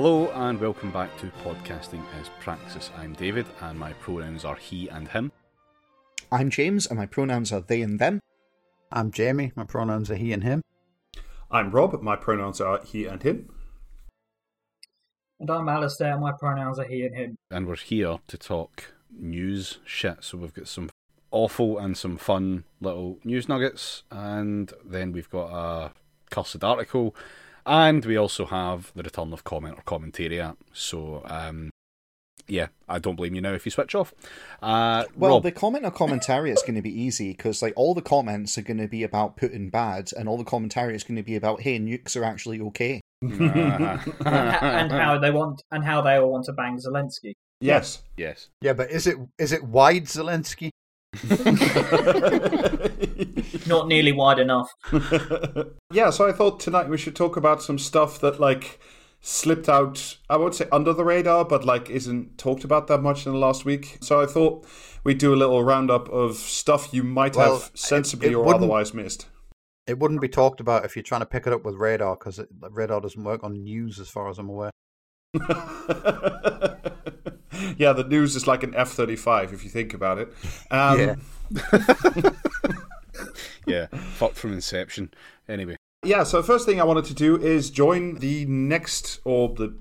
Hello and welcome back to Podcasting as Praxis. I'm David and my pronouns are he and him. I'm James, and my pronouns are they and them. I'm Jamie. My pronouns are he and him. I'm Rob. My pronouns are he and him. And I'm Alistair, and my pronouns are he and him. And we're here to talk news shit. So we've got some awful and some fun little news nuggets, and then we've got a cursed article, and we also have the return of comment or commentariat. So, um, yeah, I don't blame you now if you switch off. Uh, Well, Rob, the comment or commentary is going to be easy because like all the comments are going to be about Putin bad, and all the commentary is going to be about hey, nukes are actually okay. and how they want and how they all want to bang Zelensky. Yes. yes. Yeah, but is it is it wide Zelensky? Not nearly wide enough. yeah, so I thought tonight we should talk about some stuff that like slipped out, I won't say under the radar, but like isn't talked about that much in the last week. So I thought we'd do a little roundup of stuff you might Well, have sensibly it- it or otherwise missed. It wouldn't be talked about if you're trying to pick it up with radar because radar doesn't work on news, as far as I'm aware. yeah, the news is like an F thirty five if you think about it. Um, Yeah. Yeah. Fuck from Inception. Anyway. Yeah, so first thing I wanted to do is join the next or the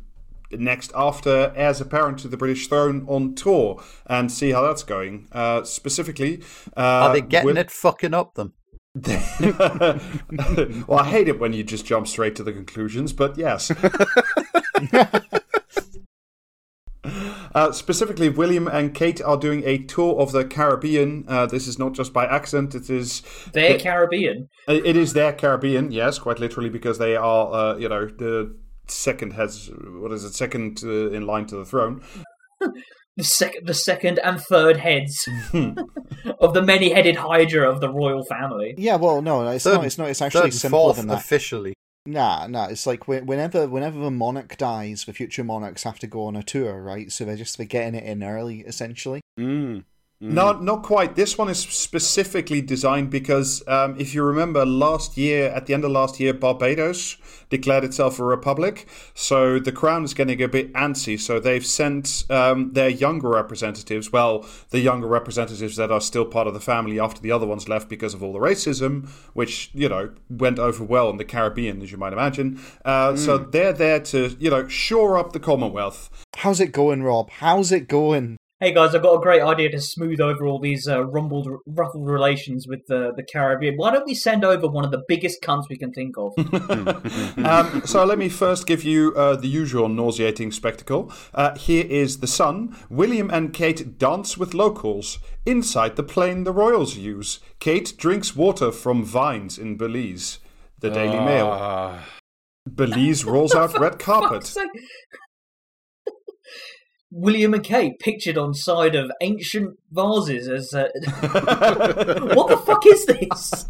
next after heirs apparent to the British throne on tour and see how that's going. Uh, specifically, uh, Are they getting with- it fucking up them? well, I hate it when you just jump straight to the conclusions, but yes. Uh, specifically, William and Kate are doing a tour of the Caribbean. Uh, this is not just by accident; it is They're Caribbean. it is their Caribbean, yes, quite literally, because they are, uh, you know, the second has what is it, second uh, in line to the throne. The second, the second and third heads of the many-headed Hydra of the royal family. Yeah, well, no, no, it's Third- not. It's not. It's actually simpler than that. officially. Nah, nah. It's like whenever whenever the monarch dies, the future monarchs have to go on a tour, right? So they're just they're getting it in early, essentially. Mm. Mm. Not, not quite. This one is specifically designed because, um, if you remember, last year at the end of last year, Barbados declared itself a republic. So the crown is getting a bit antsy. So they've sent um, their younger representatives, well, the younger representatives that are still part of the family after the other ones left because of all the racism, which you know went over well in the Caribbean, as you might imagine. Uh, So they're there to you know shore up the Commonwealth. How's it going, Rob? How's it going? Hey guys, I've got a great idea to smooth over all these uh, rumbled, ruffled relations with the the Caribbean. Why don't we send over one of the biggest cunts we can think of? um, so let me first give you uh, the usual nauseating spectacle. Uh, here is the sun. William and Kate dance with locals inside the plane the royals use. Kate drinks water from vines in Belize. The Daily Mail. Ah. Belize rolls out red carpet. Fuck's sake. William and Kate pictured on side of ancient vases as uh... what the fuck is this?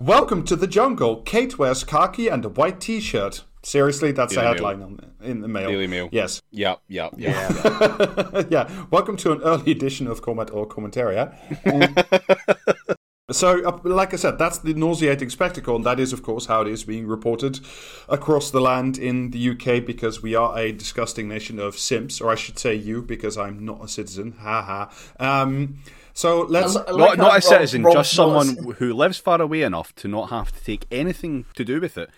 Welcome to the jungle. Kate wears khaki and a white T-shirt. Seriously, that's the Daily headline on, in the mail. Daily Mail. Yes. Yep, yep, yep. yeah. Welcome to an early edition of Comment or Commentariat. so, uh, like I said, that's the nauseating spectacle, and that is, of course, how it is being reported across the land in the UK because we are a disgusting nation of simps, or I should say you, because I'm not a citizen. Ha ha. Um, so let's. I Not, like how not a Rob- citizen, Rob's just not someone who lives far away enough to not have to take anything to do with it,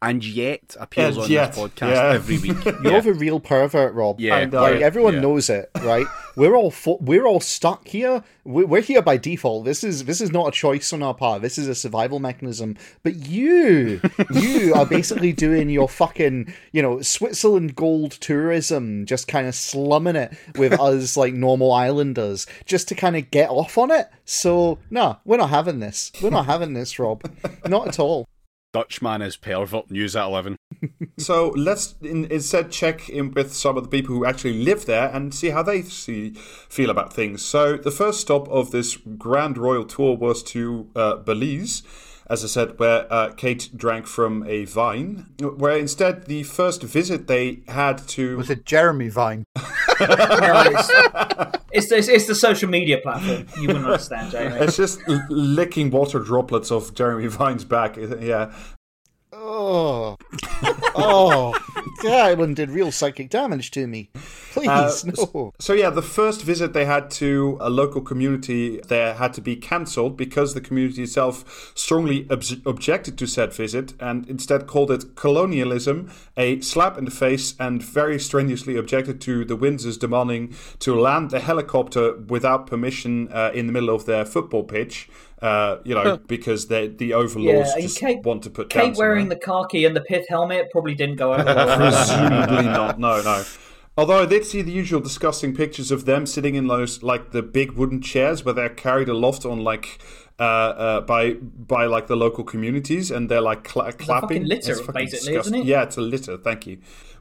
and yet appears And on yet, this podcast yeah. every week. You're yeah. the real pervert, Rob. Yeah, I know. Like everyone yeah. knows it, right? We're all fo- we're all stuck here. We're, we're here by default. This is this is not a choice on our part. This is a survival mechanism. But you, you are basically doing your fucking you know Switzerland gold tourism, just kind of slumming it with us like normal islanders, just to kind of get off on it. So no, we're not having this. We're not having this, Rob. Not at all. Dutchman is pervert. News at eleven. So let's in, instead check in with some of the people who actually live there and see how they see, feel about things. So the first stop of this grand royal tour was to uh, Belize, as I said, where uh, Kate drank from a vine. Where instead the first visit they had to Was it Jeremy Vine? No, it's, it's, it's, it's the social media platform. You wouldn't understand, Jamie. It's just licking water droplets off Jeremy Vine's back. Yeah. Oh, oh. that one did real psychic damage to me. Please, Uh, no. So yeah, the first visit they had to a local community there had to be cancelled because the community itself strongly obs- objected to said visit and instead called it colonialism, a slap in the face, and very strenuously objected to the Windsors demanding to land the helicopter without permission uh, in the middle of their football pitch. Uh, you know, because the overlords Yeah, just Kate- want to put Kate wearing the khaki and the pith helmet probably didn't go over well. Presumably not. No, no. Although I did see the usual disgusting pictures of them sitting in those like the big wooden chairs where they're carried aloft on like uh, uh, by by like the local communities and they're like cla clapping. fucking litter, It's basically, isn't disgusting. it? Yeah, it's a litter. Thank you.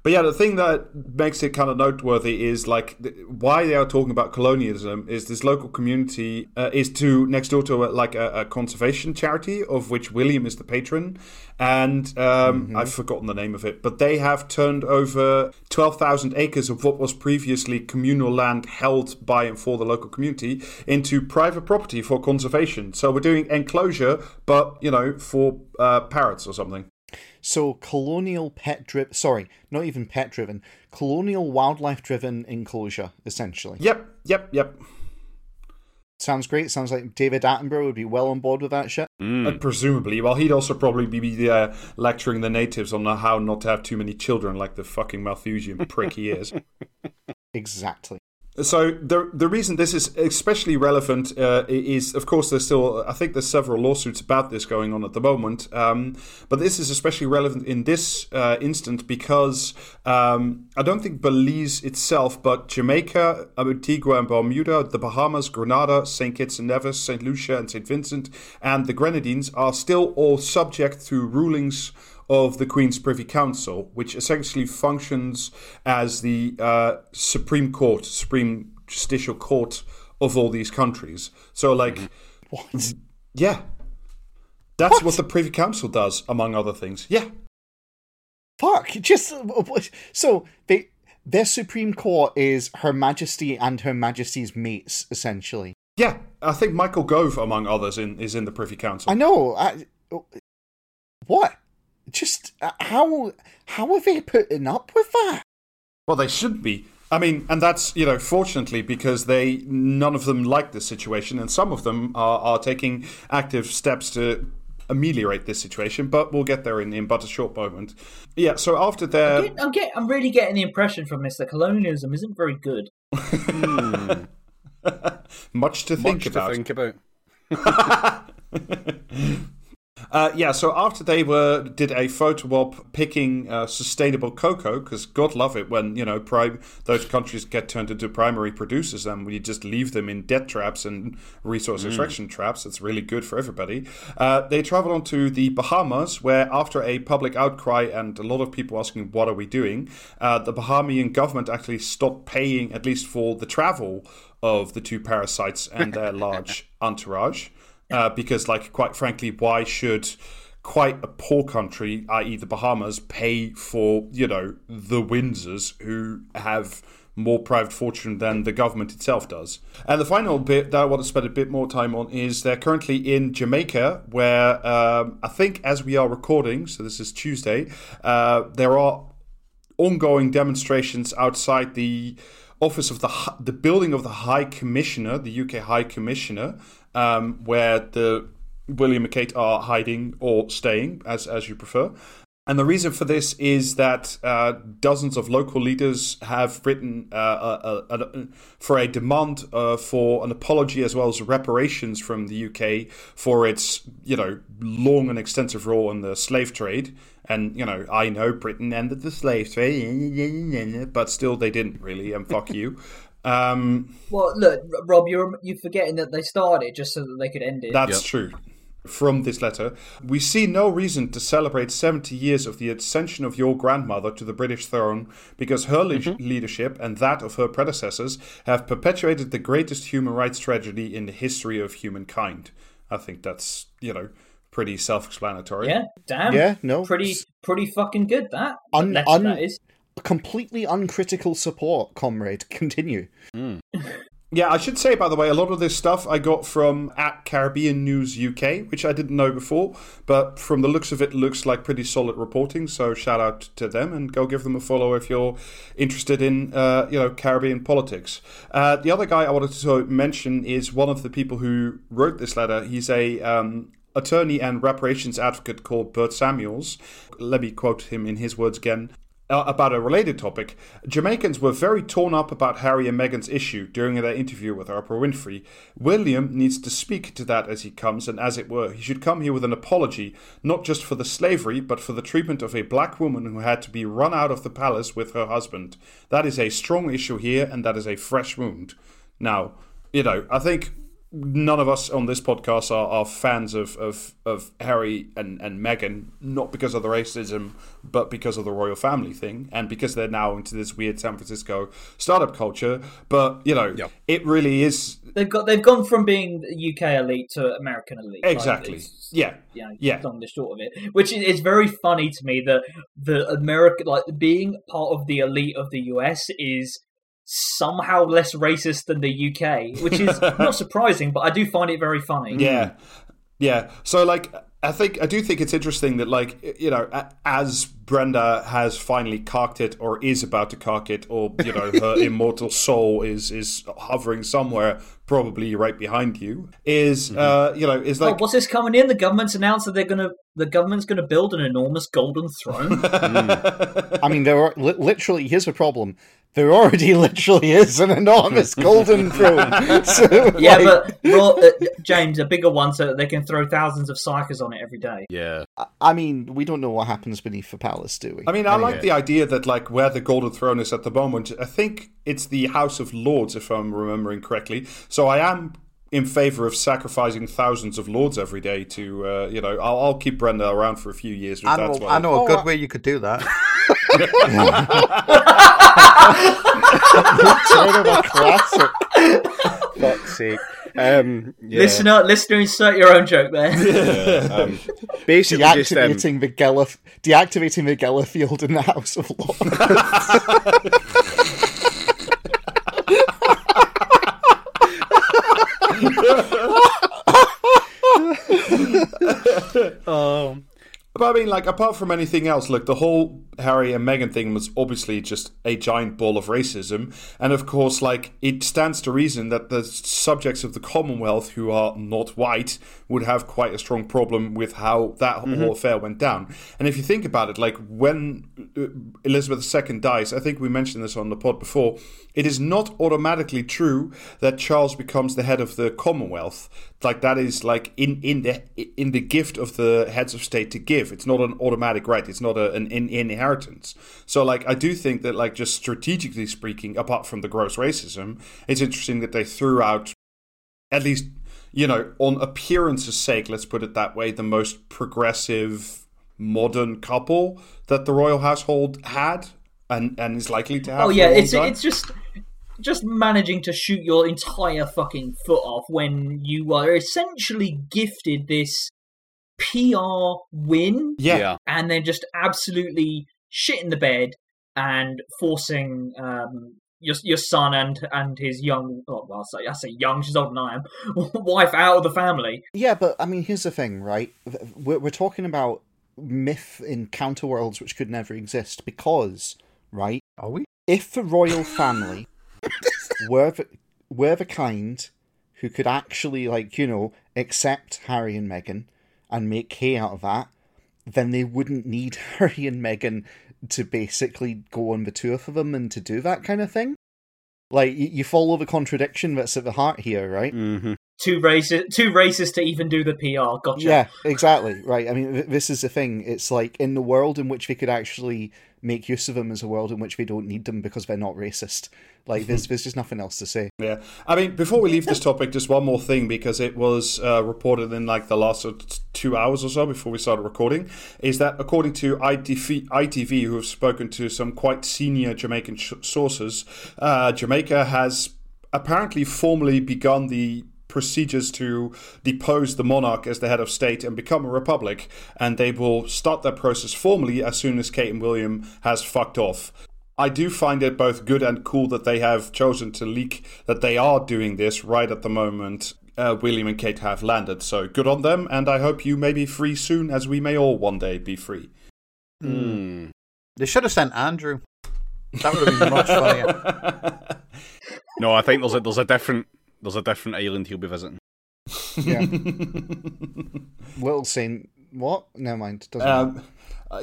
But yeah, the thing that makes it kind of noteworthy is like th- why they are talking about colonialism is this local community uh, is to next door to a, like a, a conservation charity of which William is the patron, and um, I've forgotten the name of it, but they have turned over twelve thousand acres of what was previously communal land held by and for the local community into private property for conservation. So we're doing enclosure, but you know for uh, parrots or something. So colonial pet driven, sorry, not even pet driven, colonial wildlife driven enclosure, essentially. Yep, yep, yep. Sounds great. Sounds like David Attenborough would be well on board with that shit. Uh, presumably, well, he'd also probably be uh, lecturing the natives on how not to have too many children, like the fucking Malthusian prick he is. Exactly. So the the reason this is especially relevant uh, is, of course, there's still I think there's several lawsuits about this going on at the moment. Um, but this is especially relevant in this uh, instant because um, I don't think Belize itself, but Jamaica, Antigua and Barbuda, the Bahamas, Grenada, Saint Kitts and Nevis, Saint Lucia and Saint Vincent, and the Grenadines are still all subject to rulings of the Queen's Privy Council, which essentially functions as the uh, Supreme Court, Supreme Justicial Court of all these countries. So, like, What? yeah, that's what? the Privy Council does, among other things. Yeah, Fuck! Just so they their Supreme Court is Her Majesty and Her Majesty's mates, essentially. yeah. I think Michael Gove, among others, in, is in the Privy Council. I know. I, what? Just uh, how how are they putting up with that? Well, they should be. I mean, and that's you know, fortunately, because they none of them like this situation, and some of them are, are taking active steps to ameliorate this situation. But we'll get there in, in but a short moment. Yeah. So after their I'm, getting, I'm, get, I'm really getting the impression from this that colonialism isn't very good. much to think Much about. to think about. Uh, yeah, so after they were did a photo op picking uh, sustainable cocoa, because God love it when you know prime those countries get turned into primary producers, and we just leave them in debt traps and resource extraction traps. It's really good for everybody. Uh, they traveled on to the Bahamas, where after a public outcry and a lot of people asking what are we doing, uh, the Bahamian government actually stopped paying at least for the travel of the two parasites and their large entourage uh, because, like, quite frankly, why should quite a poor country, i.e., the Bahamas, pay for you know the Windsors who have more private fortune than the government itself does? And the final bit that I want to spend a bit more time on is they're currently in Jamaica, where um, I think as we are recording, so this is Tuesday, uh, there are ongoing demonstrations outside the office of the the building of the High Commissioner, the UK High Commissioner, um, where the William and Kate are hiding or staying, as as you prefer. And the reason for this is that uh, dozens of local leaders have written uh, a, a, a, for a demand uh, for an apology as well as reparations from the UK for its, you know, long and extensive role in the slave trade. And you know, I know Britain ended the slave trade, but still they didn't really. And fuck you. Um, Well, look, Rob, you're you're forgetting that they started just so that they could end it. That's Yep. true. From this letter, we see no reason to celebrate 70 years of the ascension of your grandmother to the British throne because her le- leadership and that of her predecessors have perpetuated the greatest human rights tragedy in the history of humankind. I think that's, you know, pretty self explanatory. yeah, damn. Yeah, no. pretty pretty fucking good. That Un- letter, un- that is. Completely uncritical support, comrade. Continue. Yeah, I should say, by the way, a lot of this stuff I got from at Caribbean News UK, which I didn't know before, but from the looks of it, looks like pretty solid reporting. So shout out to them and go give them a follow if you're interested in, uh, you know, Caribbean politics. Uh, the other guy I wanted to mention is one of the people who wrote this letter. He's a um, attorney and reparations advocate called Bert Samuels. Let me quote him in his words again. Uh, about a related topic, Jamaicans were very torn up about Harry and Meghan's issue during their interview with Oprah Winfrey. William needs to speak to that as he comes, and as it were, he should come here with an apology, not just for the slavery, but for the treatment of a black woman who had to be run out of the palace with her husband. That is a strong issue here, and that is a fresh wound. Now, you know, I think none of us on this podcast are, are fans of, of, of Harry and, and Meghan, not because of the racism, but because of the royal family thing, and because they're now into this weird San Francisco startup culture. But you know, Yep. it really is They've got they've gone from being UK elite to American elite. Exactly, it's- yeah, you know, Yeah. long and the short of it. Which is, is very funny to me that the America, like being part of the elite of the US, is somehow less racist than the UK, which is not surprising, but I do find it very funny. Yeah, yeah. So like, I think I do think it's interesting that like you know, as Brenda has finally cocked it, or is about to cock it, or you know, her immortal soul is is hovering somewhere, probably right behind you. Is uh, you know, is Oh, like what's this coming in? The government's announced that they're gonna the government's gonna build an enormous golden throne. I mean, there are li- literally. Here's the problem: there already literally is an enormous golden throne. So, yeah, like, but Ro- uh, James, a bigger one, so that they can throw thousands of psychers on it every day. Yeah. I mean, we don't know what happens beneath the palace, do we? I mean, I like the idea that like where the Golden Throne is at the moment. I think it's the House of Lords, if I'm remembering correctly. So I am in favor of sacrificing thousands of lords every day to, uh, you know, I'll, I'll keep Brenda around for a few years. With I know, as. I know a Oh, good I- way you could do that. Turn of a classic. Fuck's sake. Um, yeah. Listener, listener, insert your own joke there. Yeah, um, basically, just um, Deactivating the Gelif, deactivating the Geller Field in the House of Lords. um, But I mean, like, apart from anything else, like the whole Harry and Meghan thing was obviously just a giant ball of racism. And of course, like, it stands to reason that the subjects of the Commonwealth who are not white would have quite a strong problem with how that whole affair went down. And if you think about it, like, when uh, Elizabeth II dies, I think we mentioned this on the pod before, it is not automatically true that Charles becomes the head of the Commonwealth. Like that is like in in the in the gift of the heads of state to give. It's not an automatic right. It's not a, an in, inheritance. So like I do think that like just strategically speaking, apart from the gross racism, it's interesting that they threw out at least you know on appearance's sake, let's put it that way, the most progressive modern couple that the royal household had and and is likely to have. Oh yeah, it's time. it's just just managing to shoot your entire fucking foot off when you are essentially gifted this PR win yeah. yeah. and then just absolutely shit in the bed and forcing um, your your son and and his young oh, well, I say, I say young, she's older than I am, wife out of the family. Yeah, but I mean, here's the thing, right? We're, we're talking about myth in counter worlds which could never exist because, right? Are we? If the royal family were the, were the kind who could actually, like, you know, accept Harry and Meghan and make hay out of that, then they wouldn't need Harry and Meghan to basically go on the tour for them and to do that kind of thing. Like, you, you follow the contradiction that's at the heart here, right? Mm-hmm. Too racist, too racist to even do the PR. Gotcha. Yeah, exactly. Right. I mean, th- this is the thing. It's like in the world in which we could actually make use of them as a world in which we don't need them because they're not racist. Like, there's, there's just nothing else to say. Yeah, I mean, before we leave this topic, just one more thing because it was uh, reported in like the last two hours or so before we started recording, is that according to ITV, ITV who have spoken to some quite senior Jamaican sh- sources, uh, Jamaica has apparently formally begun the procedures to depose the monarch as the head of state and become a republic, and they will start that process formally as soon as Kate and William has fucked off. I do find it both good and cool that they have chosen to leak that they are doing this right at the moment. Uh, William and Kate have landed, so good on them, and I hope you may be free soon, as we may all one day be free. Hmm. They should have sent Andrew. That would have been much funnier. No, I think there's a there's a different there's a different island he'll be visiting. Yeah. Will saying what? Never mind. Doesn't. Um,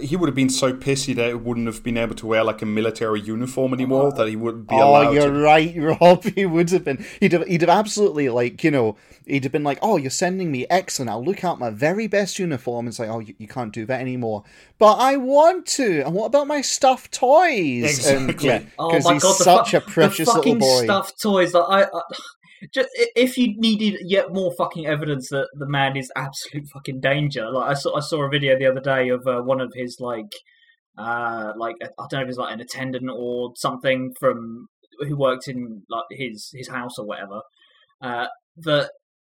he would have been so pissy that he wouldn't have been able to wear like a military uniform anymore. That he wouldn't be Oh, allowed. you're to. right, Rob. He would have been. He'd have. He'd have absolutely like you know. He'd have been like, "Oh, you're sending me excellent. I'll look out my very best uniform." And say, "Oh, you, you can't do that anymore." But I want to. And what about my stuffed toys? And, Exactly. yeah, Oh because my he's god, the such fu- a precious the fucking little boy. stuffed toys. Like, I, I just, if you needed yet more fucking evidence that the man is absolute fucking danger, like I saw, I saw a video the other day of uh, one of his like, uh, like I don't know if it's like an attendant or something from who worked in like his his house or whatever. Uh, that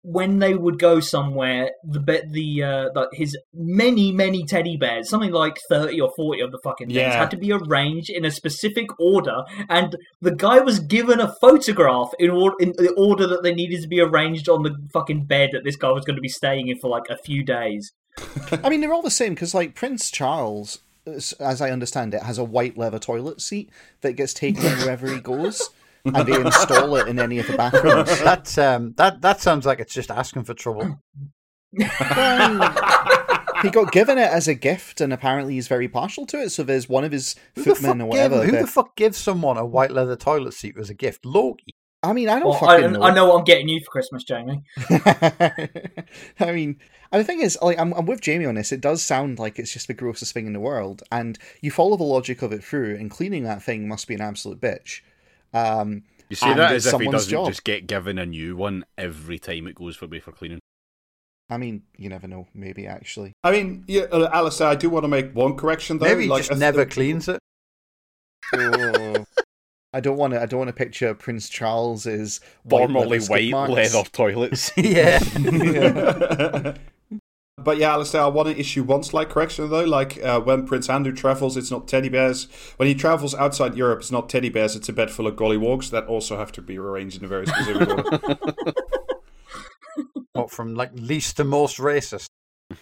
when they would go somewhere, the bet the uh, like his many many teddy bears, something like thirty or forty of the fucking things, Yeah. had to be arranged in a specific order, and the guy was given a photograph in order in the order that they needed to be arranged on the fucking bed that this guy was going to be staying in for like a few days. I mean, they're all the same because, like, Prince Charles, as as I understand it, has a white leather toilet seat that gets taken wherever he goes, and they install it in any of the bathrooms. That um, that that sounds like it's just asking for trouble. he got given it as a gift, and apparently he's very partial to it. So there's one of his Who footmen or gave, whatever. who that- the fuck gives someone a white leather toilet seat as a gift? Loki. I mean, I don't Well, I, know. I know what I'm getting you for Christmas, Jamie. I mean, and the thing is, like, I'm, I'm with Jamie on this. It does sound like it's just the grossest thing in the world, and you follow the logic of it through, and cleaning that thing must be an absolute bitch. Um, You say And that it's as if he doesn't job. just get given a new one every time it goes for for cleaning. I mean, you never know. Maybe actually. I mean, yeah, uh, Alistair, I do want to make one correction though. Maybe he like, just never cleans it. Oh. I don't want to. I don't want to picture Prince Charles's white Formerly leather skid white leather toilets. yeah. But yeah, Alistair, I want to issue one slight correction though. Like uh, when Prince Andrew travels, it's not teddy bears. When he travels outside Europe, it's not teddy bears. It's a bed full of gollywogs that also have to be arranged in a very specific order. what from like least to most racist?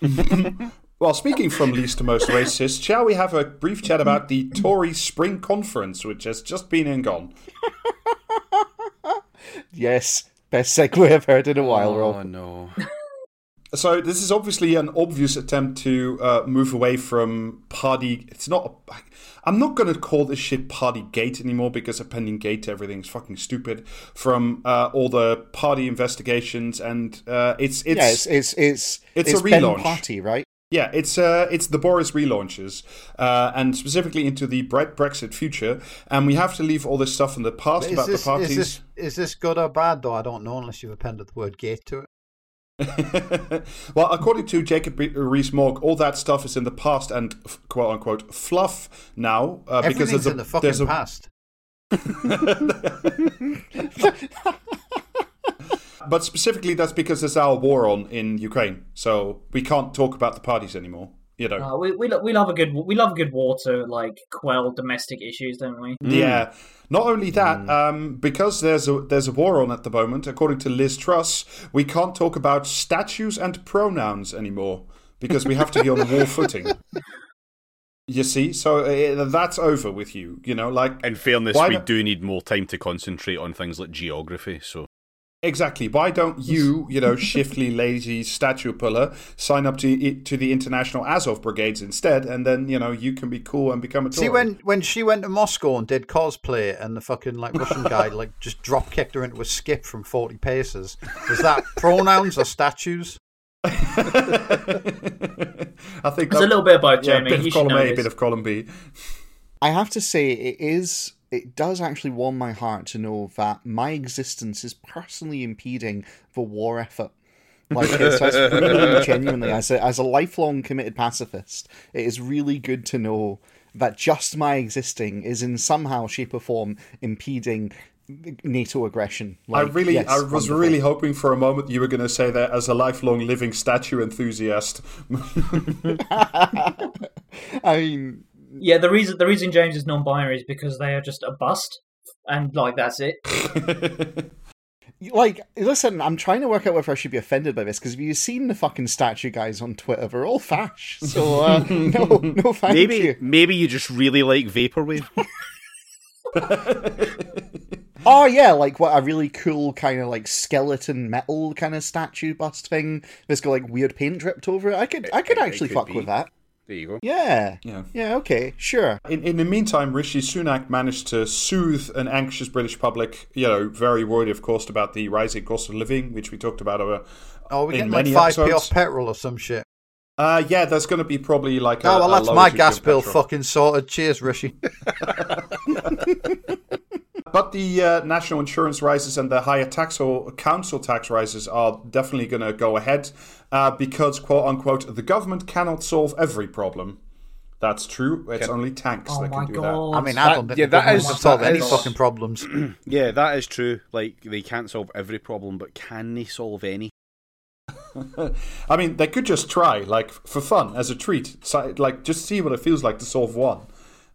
well, speaking from least to most racist, shall we have a brief chat about the Tory Spring Conference, which has just been and gone? Yes, best segue I've heard in a while, oh Rob. no. So this is obviously an obvious attempt to uh, move away from party. It's not. I'm not going to call this shit party gate anymore because a pending gate to everything is fucking stupid. From uh, all the party investigations and uh, it's it's yeah, it's it's it's it's a Ben relaunch. Party, right? yeah, it's uh, it's the Boris relaunches, uh, and specifically into the Bre- Brexit future. And we have to leave all this stuff in the past Is about this, the parties. is this is this good or bad though? I don't know unless you've appended the word gate to it. well, according to Jacob Rees-Mogg, all that stuff is in the past and quote unquote fluff now uh, because there's a, in the fucking there's a, past. But specifically, that's because there's our war on in Ukraine, so we can't talk about the parties anymore. You know. Uh, we we, lo- we love a good we love a good war to like quell domestic issues, don't we? Yeah. Not only that, um, because there's a there's a war on at the moment. According to Liz Truss, we can't talk about statues and pronouns anymore because we have to be on war footing. You see, so uh, that's over with you. You know, like In fairness, we do need more time to concentrate on things like geography. So exactly. Why don't you, you know, shiftly lazy statue puller, sign up to to the international Azov brigades instead, and then you know you can be cool and become a Tory. See when when she went to Moscow and did cosplay, and the fucking like Russian guy like just drop kicked her into a skip from forty paces. Was that pronouns or statues? I think There's a little bit about both, yeah, Jamie. bit of column know A, bit of column B. I have to say, it is. It does actually warm my heart to know that my existence is personally impeding the war effort. Like it's, it's really genuinely, as a as a lifelong committed pacifist, it is really good to know that just my existing is in somehow, shape, or form impeding NATO aggression. I really, yes, I was wonderful. really hoping for a moment you were going to say that as a lifelong living statue enthusiast. I mean, Yeah, the reason the reason James is non-binary is because they are just a bust, and like that's it. Like, listen, I'm trying to work out whether I should be offended by this because have you've seen the fucking statue guys on Twitter? They're all fash. So uh, no, no, thank maybe you. maybe you just really like vaporwave. Oh yeah, like what a really cool kind of like skeleton metal kind of statue bust thing that's got like weird paint dripped over it. I could, I could It- it actually could fuck be. with that. There you go. Yeah, Yeah. yeah, okay, sure. In, in the meantime, Rishi Sunak managed to soothe an anxious British public, you know, very worried, of course, about the rising cost of living, which we talked about over. Oh, we're In getting like many 5p episodes. off petrol or some shit. Uh, yeah, there's going to be probably like a. Oh, well, that's my gas bill petrol. fucking sorted. Cheers, Rishi. But the uh, national insurance rises and the higher tax or council tax rises are definitely going to go ahead uh, because, quote unquote, the government cannot solve every problem. That's true. It's only tanks Oh that can do god! I mean, That- I don't think yeah, the that government is- can solve that any is- fucking problems. Yeah, that is true. Like they can't solve every problem, but can they solve any? I mean, they could just try, like, for fun, as a treat. So, like, just see what it feels like to solve one.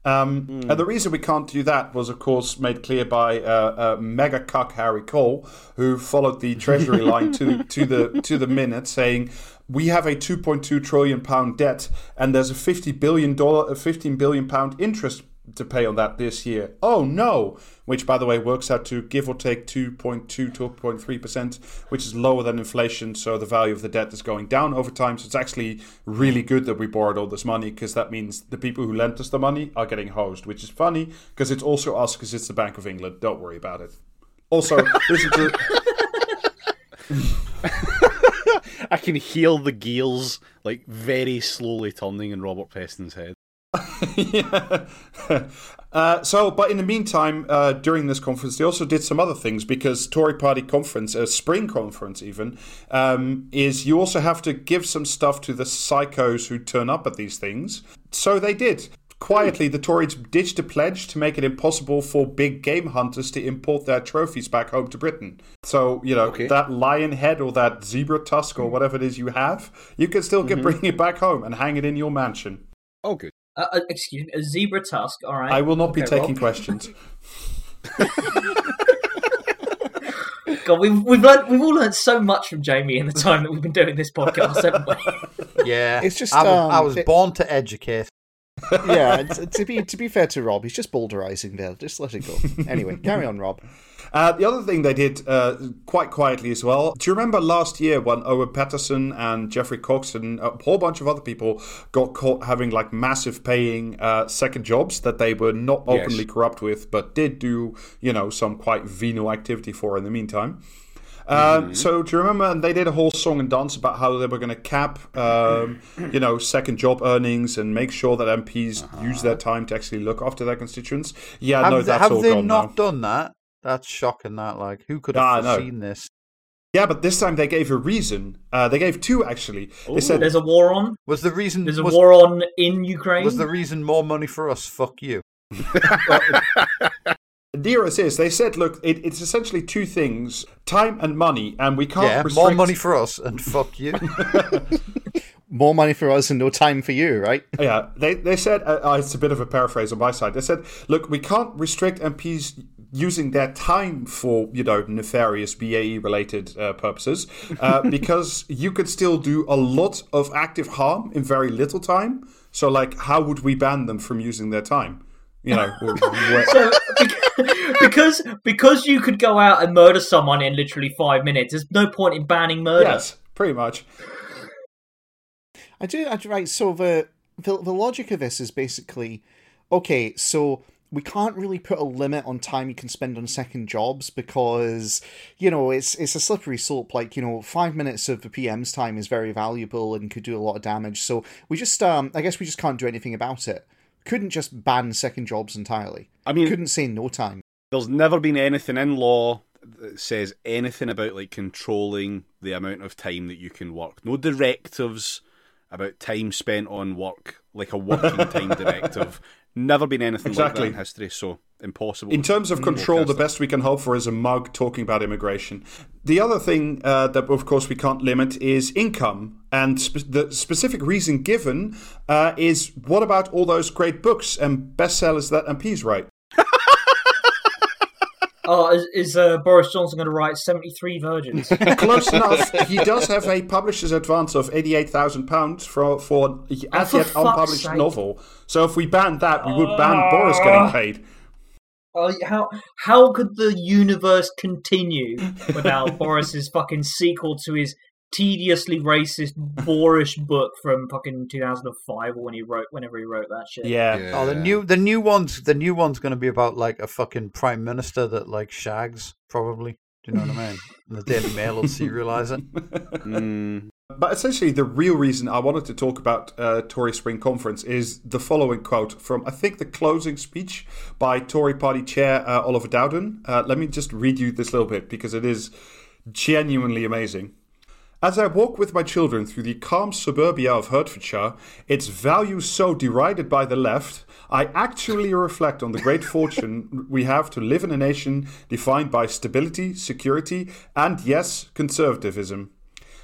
Um, Hmm. And the reason we can't do that was, of course, made clear by uh, uh, mega cuck Harry Cole, who followed the Treasury line to to the to the minute, saying, "We have a 2.2 trillion pound debt, and there's a 50 billion dollar, a 15 billion pound interest to pay on that this year. Oh no!" Which, by the way, works out to give or take 2.2 to 2.3 percent, which is lower than inflation. So the value of the debt is going down over time. So it's actually really good that we borrowed all this money because that means the people who lent us the money are getting hosed, which is funny because it's also us because it's the Bank of England. Don't worry about it. Also, listen to I can hear the gears like very slowly turning in Robert Peston's head. Yeah. uh, so, but in the meantime, uh, during this conference, they also did some other things because Tory Party conference, a spring conference even, um, is you also have to give some stuff to the psychos who turn up at these things. So they did. Quietly, the Tories ditched a pledge to make it impossible for big game hunters to import their trophies back home to Britain. So, you know, Okay. that lion head or that zebra tusk or whatever it is you have, you can still get, bring it back home and hang it in your mansion. Oh, good. Uh, uh, excuse me, a zebra tusk. All right. I will not be taking Rob. questions. God, we've we've learned, we've all learned so much from Jamie in the time that we've been doing this podcast, haven't we? Yeah, It's just, I was, um, I was it- born to educate. yeah, to be to be fair to Rob, he's just bowdlerizing there. Just let it go. Anyway, carry on, Rob. Uh, the other thing they did uh, quite quietly as well. Do you remember last year when Owen Paterson and Geoffrey Cox and a whole bunch of other people got caught having like massive paying uh, second jobs that they were not Yes. openly corrupt with, but did do you know some quite venal activity for in the meantime. Um, So do you remember? And they did a whole song and dance about how they were going to cap, um, you know, second job earnings and make sure that MPs use their time to actually look after their constituents. Yeah, Have, no, they, that's have all they gone not now. done that? That's shocking. That like, who could Ah, I have know. foreseen this? Yeah, but this time they gave a reason. Uh, they gave two actually. They said, There's a war on. Was the reason? There's a was, war on in Ukraine. was the reason more money for us? Fuck you. "Dear as is," they said, "Look, it, it's essentially two things: time and money, and we can't Yeah, restrict more money for us and fuck you. More money for us and no time for you, right? Yeah, they they said uh, uh, it's a bit of a paraphrase on my side. They said, "Look, we can't restrict MPs using their time for you know nefarious BAE related uh, purposes uh, because you could still do a lot of active harm in very little time. So, like, how would we ban them from using their time? You know, where- So, because because you could go out and murder someone in literally five minutes, there's no point in banning murder. yes, pretty much. I do. I do right. So the, the the logic of this is basically okay. So we can't really put a limit on time you can spend on second jobs because you know it's it's a slippery slope. Like you know, five minutes of the PM's time is very valuable and could do a lot of damage. So we just um, I guess we just can't do anything about it. Couldn't just ban second jobs entirely. I mean, Couldn't say no time. there's never been anything in law that says anything about like controlling the amount of time that you can work. No directives about time spent on work, like a working time directive. Never been anything like Exactly. that in history, so impossible. In terms of control, the best we can hope for is a mug talking about immigration. The other thing uh, that, of course, we can't limit is income. And spe- the specific reason given uh, is what about all those great books and bestsellers that MPs write? Oh, is, is uh, Boris Johnson going to write 73 Virgins? Close enough. He does have a publisher's advance of eighty-eight thousand pounds for for as Oh, yet unpublished sake. novel. So if we banned that, we would ban Boris getting paid. Oh, how how could the universe continue without Boris's fucking sequel to his tediously racist, boorish book from fucking 2005 or when he wrote whenever he wrote that shit? Yeah. Oh, the new the new one's the new one's going to be about like a fucking prime minister that like shags probably. Do you know what I mean? And the Daily Mail will serialize it. Mm, But essentially, the real reason I wanted to talk about uh, Tory Spring Conference is the following quote from, I think, the closing speech by Tory Party Chair uh, Oliver Dowden. Uh, let me just read you this little bit because it is genuinely amazing. As I walk with my children through the calm suburbia of Hertfordshire, its values so derided by the left, I actually reflect on the great fortune we have to live in a nation defined by stability, security, and yes, conservatism.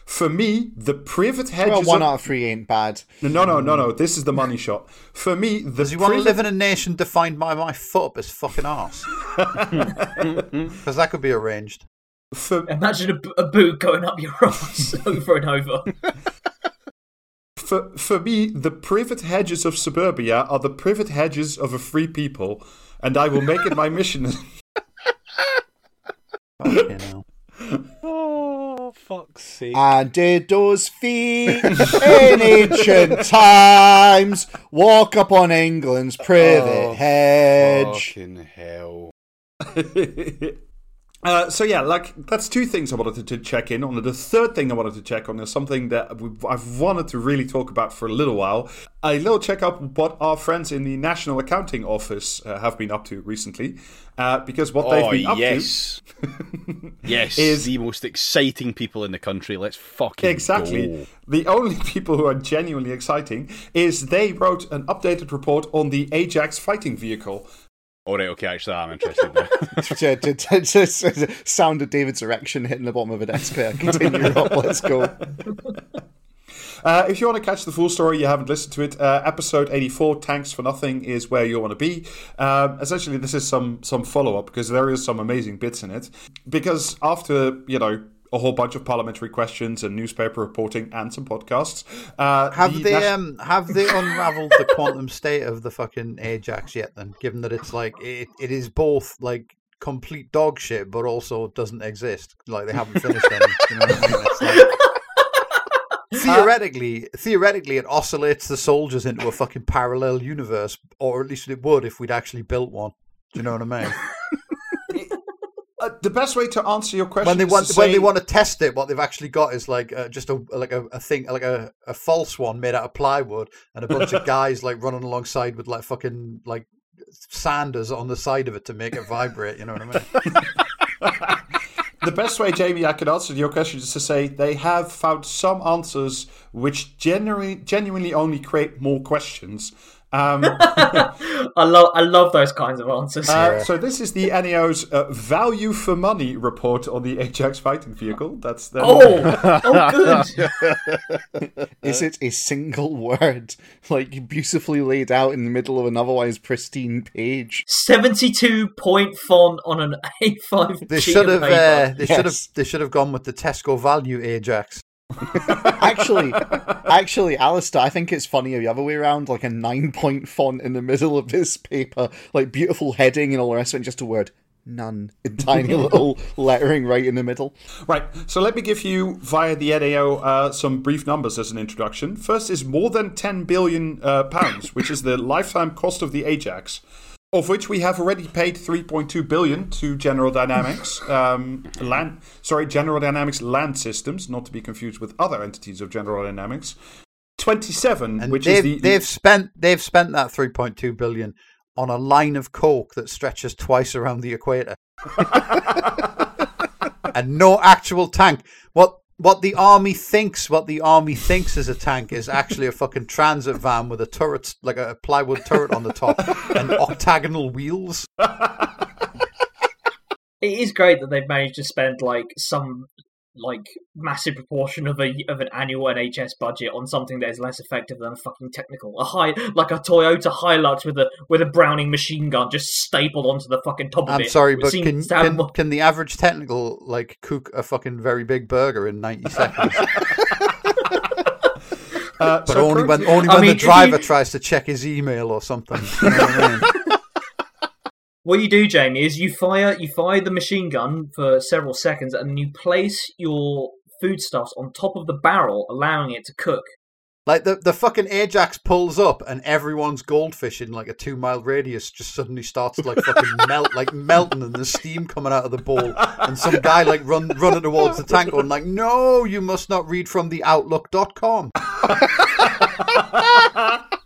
For me, the privet hedges. Well, one of- out of three ain't bad. no, no, no, no. no. This is the money shot. For me, the Does he want to live in a nation defined by my foot up his fucking ass? Because that could be arranged. For, Imagine a boot going up your ass over and over. for, for me, the privet hedges of suburbia are the privet hedges of a free people, and I will make it my mission. Fucking hell. oh, fuck's sake. And did those feet in ancient times walk upon England's privet Oh, hedge? Fucking hell. Uh, so yeah, like that's two things I wanted to, to check in on. The third thing I wanted to check on is something that we've, I've wanted to really talk about for a little while. A little check up what our friends in the National Accounting Office uh, have been up to recently, uh, because what they've Oh, been up to. yes. yes. Is- the most exciting people in the country. Let's fucking exactly go. the only people who are genuinely exciting is they wrote an updated report on the Ajax fighting vehicle. All right, okay, actually, I'm interested now. to, to, to, to sound of David's erection hitting the bottom of a desk there. Continue, Rob. Let's go. Uh, if you want to catch the full story, you haven't listened to it. Uh, episode eighty-four, "Tanks for Nothing," is where you want to be. Um, essentially, this is some some follow-up because there is some amazing bits in it. Because after you know a whole bunch of parliamentary questions and newspaper reporting and some podcasts, uh, Have the they nas- um have they unravelled the quantum state of the fucking Ajax yet? Then, given that it's like it, it is both like complete dog shit, but also doesn't exist. Like they haven't finished any. you know what I mean? It's like, theoretically, theoretically, it oscillates the soldiers into a fucking parallel universe, or at least it would if we'd actually built one. Do you know what I mean? Uh, the best way to answer your question when they is want to when they want to test it, what they've actually got is like uh, just a like a, a thing like a, a false one made out of plywood and a bunch of guys like running alongside with like fucking like sanders on the side of it to make it vibrate. You know what I mean? the best way, Jamie, I could answer your question is to say they have found some answers which genuinely, genuinely only create more questions. Um, I love I love those kinds of answers. uh, so this is the NAO's uh, value for money report on the Ajax fighting vehicle. That's the oh, oh, good. Is it a single word, like beautifully laid out in the middle of an otherwise pristine page? Seventy-two point font on an A5. They should have uh, they should have they should have gone with the Tesco value Ajax. Actually, actually, Alistair, I think it's funnier the other way around, like a nine-point font in the middle of this paper, like beautiful heading and all the rest of it, just a word none in tiny little lettering right in the middle. Right, so let me give you via the NAO uh, some brief numbers as an introduction. First is more than 10 billion uh, pounds, which is the lifetime cost of the Ajax, of which we have already paid 3.2 billion to General Dynamics um, land. Sorry, General Dynamics Land Systems, not to be confused with other entities of General Dynamics. 27, And which they've is the they've spent they've spent that three point two billion on a line of coke that stretches twice around the equator. and no actual tank. What what the army thinks, what the army thinks is a tank, is actually a fucking transit van with a turret, like a plywood turret on the top, and octagonal wheels. It is great that they've managed to spend like some like massive proportion of a of an annual NHS budget on something that is less effective than a fucking technical. A high like a Toyota Hilux with a with a Browning machine gun just stapled onto the fucking top of I'm it. sorry, but can, can more- can the average technical like cook a fucking very big burger in ninety seconds? Uh, But so only when currently- only I when mean, the driver you- tries to check his email or something. You know what I mean? What you do, Jamie, is you fire you fire the machine gun for several seconds, and then you place your foodstuffs on top of the barrel, allowing it to cook. Like the, the fucking Ajax pulls up and everyone's goldfish in like a two mile radius just suddenly starts to like fucking melt like melting and the steam coming out of the bowl and some guy like run running towards the tank going like no you must not read from the outlook.com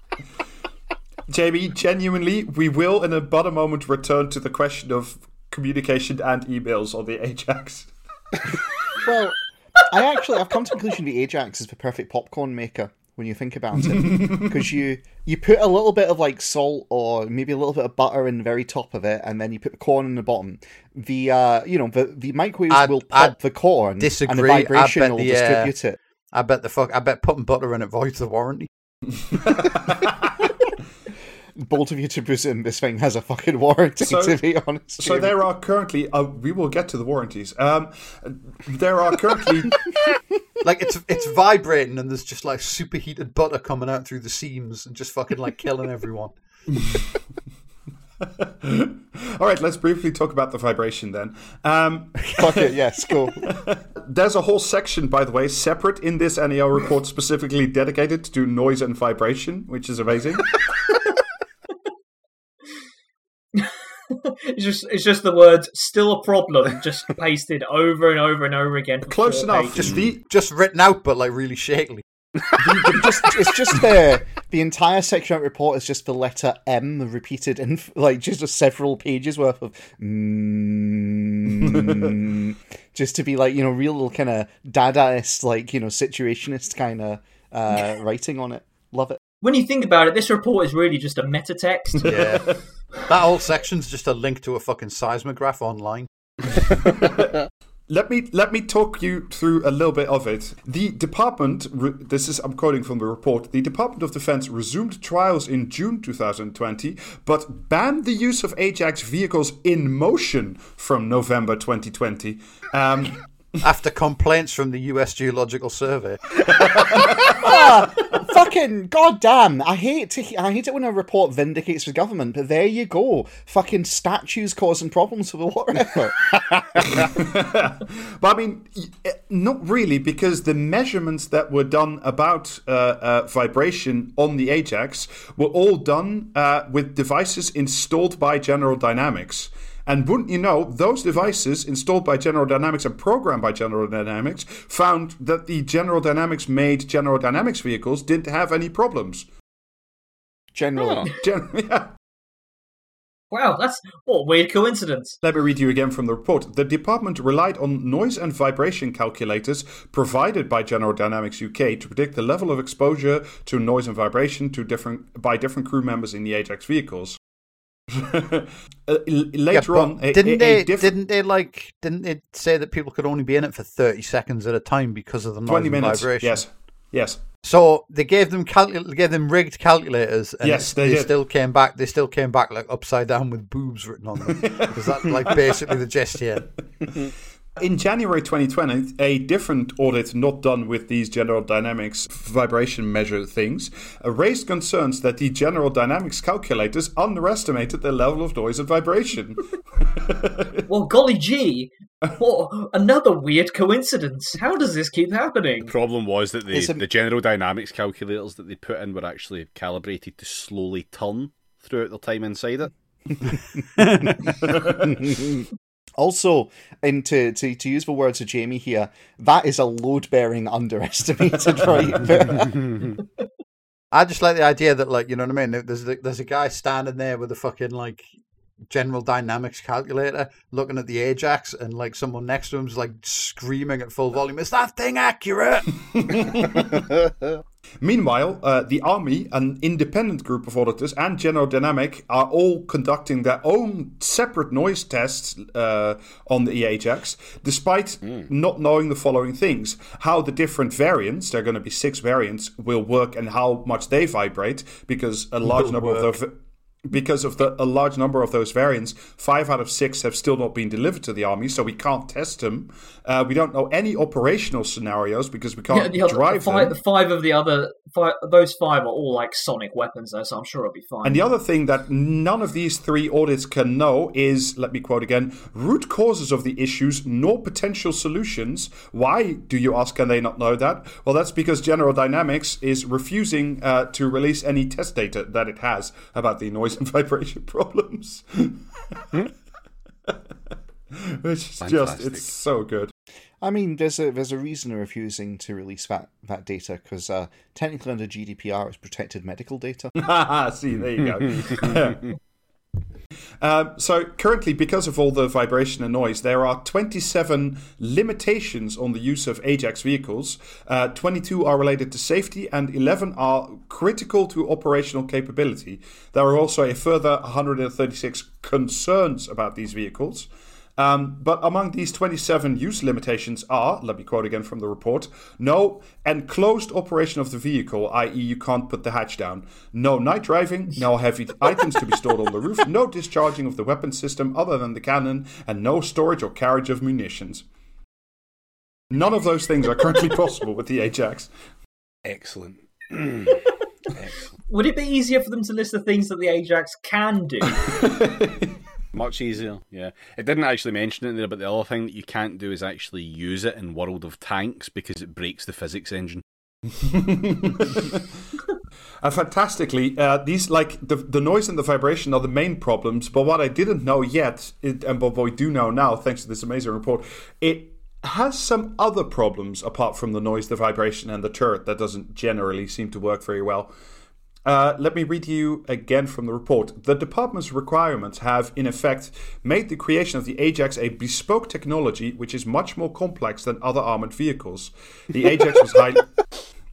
Jamie, genuinely, we will in about a moment return to the question of communication and emails on the Ajax. Well, I actually I've come to the conclusion the Ajax is the perfect popcorn maker when you think about it, because you you put a little bit of like salt or maybe a little bit of butter in the very top of it, and then you put the corn in the bottom. The uh you know the the microwave I'd- will I'd pop the corn, and the disagree. I vibration bet will the, uh, distribute it. I bet the fuck I bet putting butter in it voids the warranty Bold of you to presume this thing has a fucking warranty. So- to be honest, So Jamie. there are currently, uh, we will get to the warranties. Um, there are currently, like it's it's vibrating and there's just like superheated butter coming out through the seams and just fucking like killing everyone all right, let's briefly talk about the vibration then. Um, Fuck it, yes, go. there's a whole section, by the way, separate in this NAO report specifically dedicated to noise and vibration, which is amazing. It's just it's just the words "still a problem" just pasted over and over and over again. Close enough. pages. Just the, just written out but like really shakily just it's just the the entire section of report is just the letter M repeated in like just several pages worth of mm, just to be like you know real kind of dadaist like you know situationist kind of uh, writing on it. Love it. When you think about it, this report is really just a meta text. yeah that whole section's just a link to a fucking seismograph online Let me let me talk you through a little bit of it. The department, re- this is I'm quoting from the report. The Department of Defense resumed trials in June 2020, but banned the use of Ajax vehicles in motion from November 2020. Um, after complaints from the US Geological Survey. Fucking goddamn! I hate to I hate it when a report vindicates the government, but there you go. Fucking statues causing problems for the water effort. but I mean, eh, not really, because the measurements that were done about uh, uh, vibration on the Ajax were all done uh, with devices installed by General Dynamics. And wouldn't you know, those devices installed by General Dynamics and programmed by General Dynamics found that the General Dynamics made General Dynamics vehicles didn't have any problems. Generally, Gen- yeah. wow, that's what a weird coincidence. Let me read you again from the report. The department relied on noise and vibration calculators provided by General Dynamics UK to predict the level of exposure to noise and vibration to different by different crew members in the Ajax vehicles. Uh, later Yeah, on, didn't a- a they? diff- Didn't they like? Didn't it say that people could only be in it for thirty seconds at a time because of the noise twenty minutes? vibration? Yes, yes. So they gave them calcul- gave them rigged calculators, and Yes, they did. still came back. They still came back like upside down with boobs written on them. Because that's like basically the gist here. In January 2020, a different audit not done with these General Dynamics vibration measure things uh, raised concerns that the General Dynamics calculators underestimated the level of noise and vibration. Well, golly gee, what another weird coincidence. How does this keep happening? The problem was that the, a- the General Dynamics calculators that they put in were actually calibrated to slowly turn throughout their time inside it. also, and to, to to use the words of Jamie here, that is a load bearing underestimated, right? I just like the idea that, like, you know what I mean? There's there's a guy standing there with a fucking like General Dynamics calculator, looking at the Ajax, and like someone next to him's like screaming at full volume, "Is that thing accurate?" Meanwhile, uh, the Army, an independent group of auditors, and General Dynamic are all conducting their own separate noise tests uh, on the Ajax, despite not knowing the following things how the different variants, there are going to be six variants, will work and how much they vibrate, because a large Will number of work. Because of the a large number of those variants, five out of six have still not been delivered to the army, so we can't test them. Uh, we don't know any operational scenarios because we can't Yeah, the, other, drive the, five, them. the five of the other, five, those five are all like sonic weapons, though, so I'm sure it'll be fine. And the other thing that none of these three audits can know is, let me quote again, root causes of the issues nor potential solutions. Why, do you ask, can they not know that? Well, that's because General Dynamics is refusing uh, to release any test data that it has about the noise and vibration problems. Which is just it's so good. I mean, there's a there's a reason they're refusing to release that that data because uh, technically under GDPR it's protected medical data. See, there you go. Um, so currently, because of all the vibration and noise, there are 27 limitations on the use of Ajax vehicles. Uh, 22 are related to safety, and 11 are critical to operational capability. There are also a further 136 concerns about these vehicles. Um, but among these 27 use limitations are, let me quote again from the report, no enclosed operation of the vehicle, i.e., you can't put the hatch down, no night driving, no heavy items to be stored on the roof, no discharging of the weapon system other than the cannon, and no storage or carriage of munitions. None of those things are currently possible with the Ajax. Excellent. Would it be easier for them to list the things that the Ajax can do? Much easier, yeah. It didn't actually mention it there, but the other thing that you can't do is actually use it in World of Tanks because it breaks the physics engine. And fantastically, uh, these like the the noise and the vibration are the main problems. But what I didn't know yet, it, and what we do know now, thanks to this amazing report, it has some other problems apart from the noise, the vibration, and the turret that doesn't generally seem to work very well. Uh, let me read you again from the report. The department's requirements have, in effect, made the creation of the Ajax a bespoke technology which is much more complex than other armored vehicles. The Ajax was highly.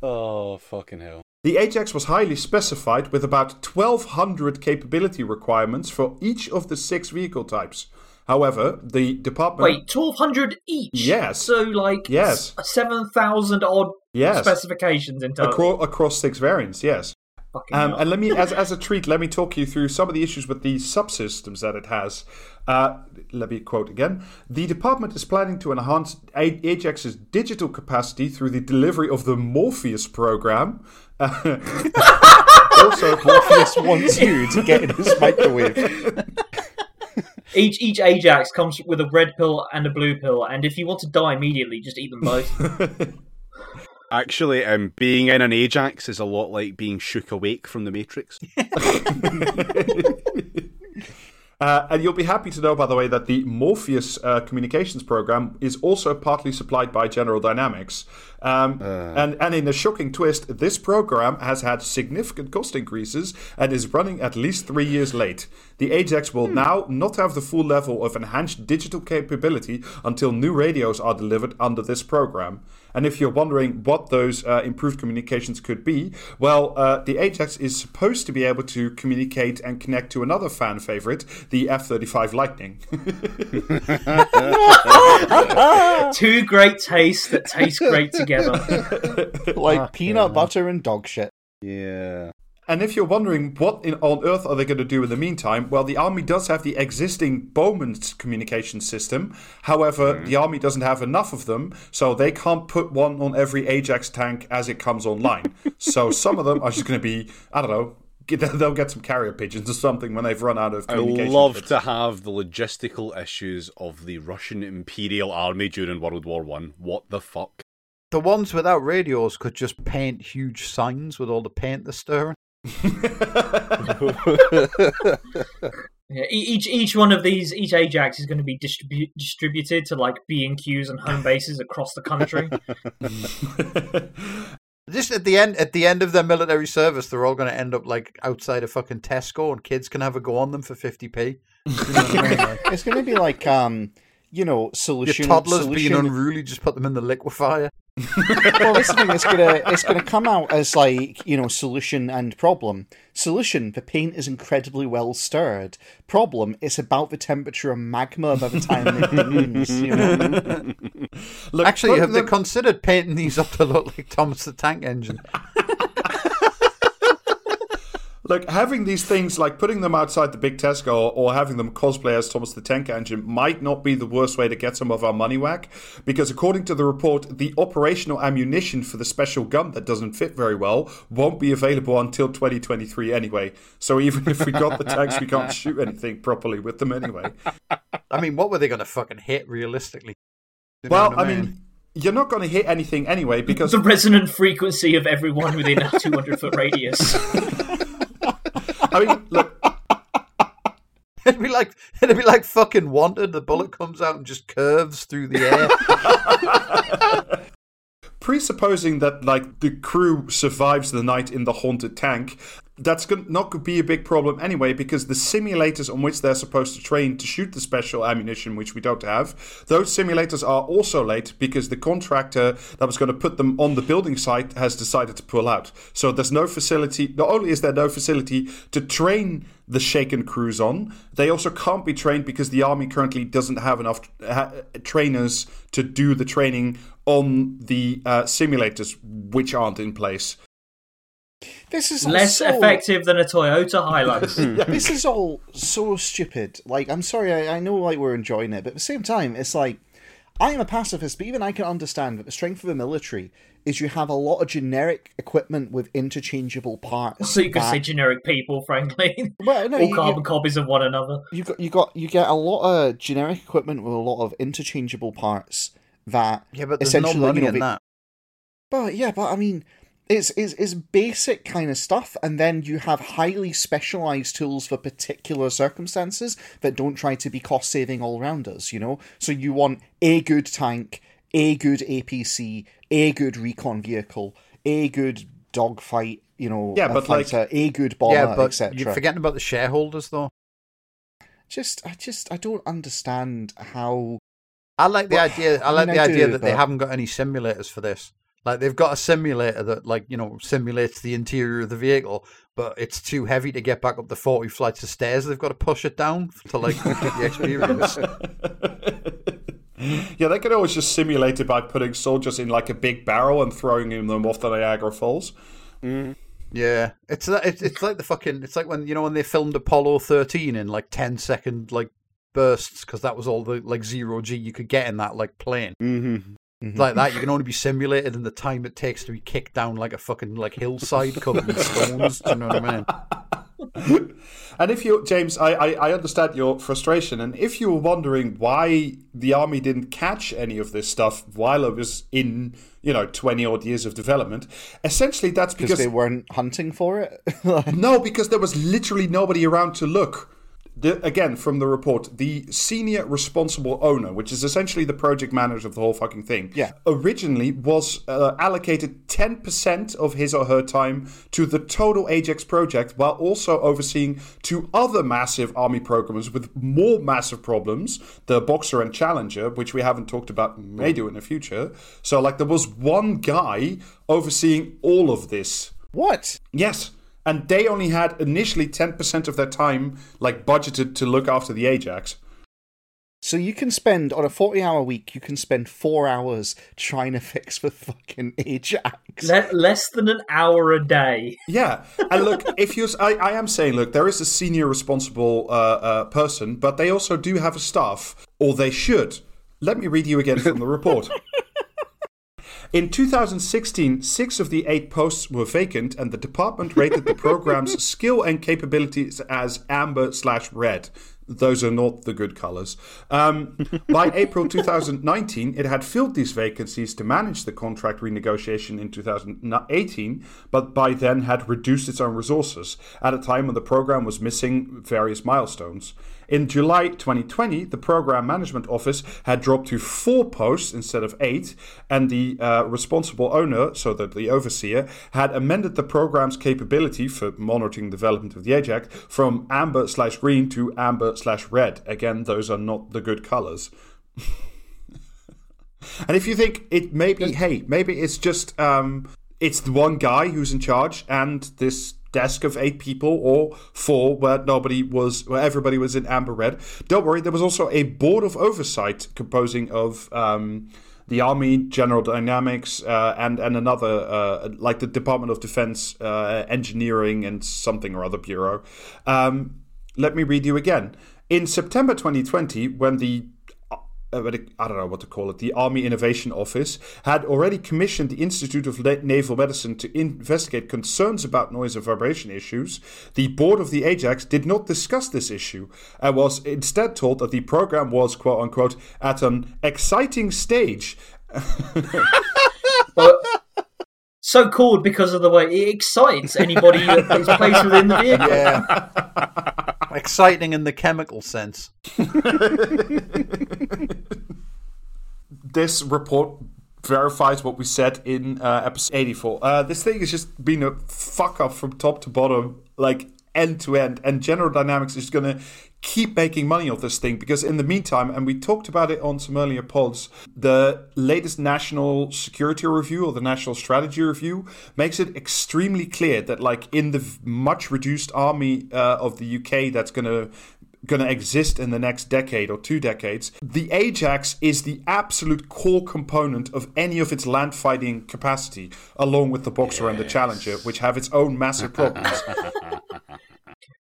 Oh, fucking hell. The Ajax was highly specified with about 1200 capability requirements for each of the six vehicle types. However, the department. Wait, twelve hundred each. Yes. So like Yes. seven thousand odd Yes. specifications in total. Acro- across six variants, yes. Um, and let me, as, as a treat, let me talk you through some of the issues with the subsystems that it has. Uh, let me quote again. The department is planning to enhance A- Ajax's digital capacity through the delivery of the Morpheus program. also, Morpheus wants you to get in his microwave. Each each Ajax comes with a red pill and a blue pill, and if you want to die immediately, just eat them both. Actually, um, being in an Ajax is a lot like being shook awake from the Matrix. Uh, and you'll be happy to know, by the way, that the Morpheus uh, communications program is also partly supplied by General Dynamics. Um, and, and in a shocking twist, this program has had significant cost increases and is running at least three years late. The Ajax will now not have the full level of enhanced digital capability until new radios are delivered under this program. And if you're wondering what those uh, improved communications could be, well, uh, the Ajax is supposed to be able to communicate and connect to another fan favorite, the F 35 Lightning. Two great tastes that taste great together. Like peanut butter and dog shit. Yeah. And if you're wondering what in, on earth are they going to do in the meantime, well, the army does have the existing Bowman's communication system. However, hmm. the army doesn't have enough of them, so they can't put one on every Ajax tank as it comes online. so some of them are just going to be, I don't know, they'll get some carrier pigeons or something when they've run out of I communication. love to have the logistical issues of the Russian Imperial Army during World War One. What the fuck? The ones without radios could just paint huge signs with all the paint they're stirring. Yeah, e- each each one of these, each Ajax is going to be distribu- distributed to like B and Qs and home bases across the country. Just at the end, at the end of their military service, they're all going to end up like outside a fucking Tesco, and kids can have a go on them for fifty p. You know I mean? Like, It's going to be like, um, you know, solution. your solution. toddlers solution. being unruly, just put them in the liquefier. well, this thing. is gonna it's gonna come out as like you know solution and problem. Solution: the paint is incredibly well stirred. Problem: it's about the temperature of magma by the time it burns. You know? Look, Actually, putting have they considered painting these up to look like Thomas the Tank Engine? Look, having these things like putting them outside the big Tesco or, or having them cosplay as Thomas the Tank Engine might not be the worst way to get some of our money back, because according to the report, the operational ammunition for the special gun that doesn't fit very well won't be available until 2023 anyway. So even if we got the tanks, we can't shoot anything properly with them anyway. I mean, what were they going to fucking hit realistically? You know Well, what I mean, you're not going to hit anything anyway because The resonant frequency of everyone within a 200 foot radius. I mean, look, it'd be like it'd be like fucking wanted. The bullet comes out and just curves through the air. presupposing that like the crew survives the night in the haunted tank that's not going to be a big problem anyway because the simulators on which they're supposed to train to shoot the special ammunition which we don't have those simulators are also late because the contractor that was going to put them on the building site has decided to pull out. So there's no facility not only is there no facility to train the shaken crews on they also can't be trained because the army currently doesn't have enough trainers to do the training on the uh, simulators which aren't in place This is Less so, effective than a Toyota Hilux. This is all so stupid. Like, I'm sorry, I, I know like we're enjoying it, but at the same time, it's like I am a pacifist, but even I can understand that the strength of the military is you have a lot of generic equipment with interchangeable parts. so you could that- say generic people, frankly. well, no, All you, carbon you, copies of one another. you got you got you get a lot of generic equipment with a lot of interchangeable parts that yeah, but there's no essentially money you know, in they- that. But yeah, but I mean, it's, it's it's basic kind of stuff, and then you have highly specialized tools for particular circumstances that don't try to be cost saving all rounders. You know, so you want a good tank, a good APC, a good recon vehicle, a good dogfight. You know, Yeah, a but, like- fighter, a good bomber, Yeah, but etc. you're forgetting about the shareholders though. Just, I just, I don't understand how. I like the Well, idea. I I like mean, the I idea do, that they haven't got any simulators for this. Like they've got a simulator that, like you know, simulates the interior of the vehicle, but it's too heavy to get back up the forty flights of stairs. They've got to push it down to like get the experience. yeah they could always just simulate it by putting soldiers in like a big barrel and throwing them off the niagara falls Yeah, it's that- it's it's like the fucking. It's like when you know when they filmed Apollo thirteen in like 10 second like bursts because that was all the like zero g you could get in that like plane. Mm-hmm. Mm-hmm. like that. You can only be simulated in the time it takes to be kicked down like a fucking like hillside covered in stones. Do you know what I mean? And if you, James, I, I, I understand your frustration. And if you were wondering why the army didn't catch any of this stuff while it was in, you know, 20 odd years of development, essentially that's because. they weren't hunting for it. no, because there was literally nobody around to look. The, again, from the report, the senior responsible owner, which is essentially the project manager of the whole fucking thing, Yeah. originally was uh, allocated 10% of his or her time to the total Ajax project while also overseeing two other massive army programs with more massive problems the Boxer and Challenger, which we haven't talked about, may do in the future. So, like, there was one guy overseeing all of this. what? Yes. And they only had initially 10% of their time, like, budgeted to look after the Ajax. So you can spend on a forty-hour week. You can spend four hours trying to fix the fucking Ajax. Le- less than an hour a day. Yeah, and look, if you, I, I am saying, look, there is a senior responsible uh, uh, person, but they also do have a staff, or they should. Let me read you again from the report. In 2016, six of the eight posts were vacant, and the department rated the program's skill and capabilities as amber slash red. Those are not the good colors. Um, by April 2019, it had filled these vacancies to manage the contract renegotiation in 2018, but by then had reduced its own resources at a time when the program was missing various milestones. In July 2020, the Program Management Office had dropped to four posts instead of eight, and the uh, responsible owner, so that the overseer, had amended the program's capability for monitoring development of the Ajax from amber slash green to amber slash red. Again, those are not the good colors. and if you think it may be, hey, maybe it's just um, it's the one guy who's in charge, and this desk of eight people or four where nobody was where everybody was in amber red. Don't worry there was also a board of oversight composing of um, the army general dynamics uh, and and another uh, like the department of defense uh, engineering and something or other bureau. Um, let me read you again. In september 2020 when the uh, I don't know what to call it, the Army Innovation Office had already commissioned the Institute of Naval Medicine to investigate concerns about noise and vibration issues. The board of the Ajax did not discuss this issue and was instead told that the program was, quote unquote, at an exciting stage. But so called because of the way it excites anybody that is placed within the vehicle. Yeah. Exciting in the chemical sense. this report verifies what we said in uh, episode 84. Uh, this thing has just been a fuck up from top to bottom, like end to end. And General Dynamics is going to keep making money off this thing because, in the meantime, and we talked about it on some earlier pods, the latest National Security Review or the National Strategy Review makes it extremely clear that, like, in the much reduced army uh, of the UK that's going to going to exist in the next decade or two decades, the Ajax is the absolute core component of any of its land fighting capacity, along with the Boxer and the Challenger, which have its own massive problems.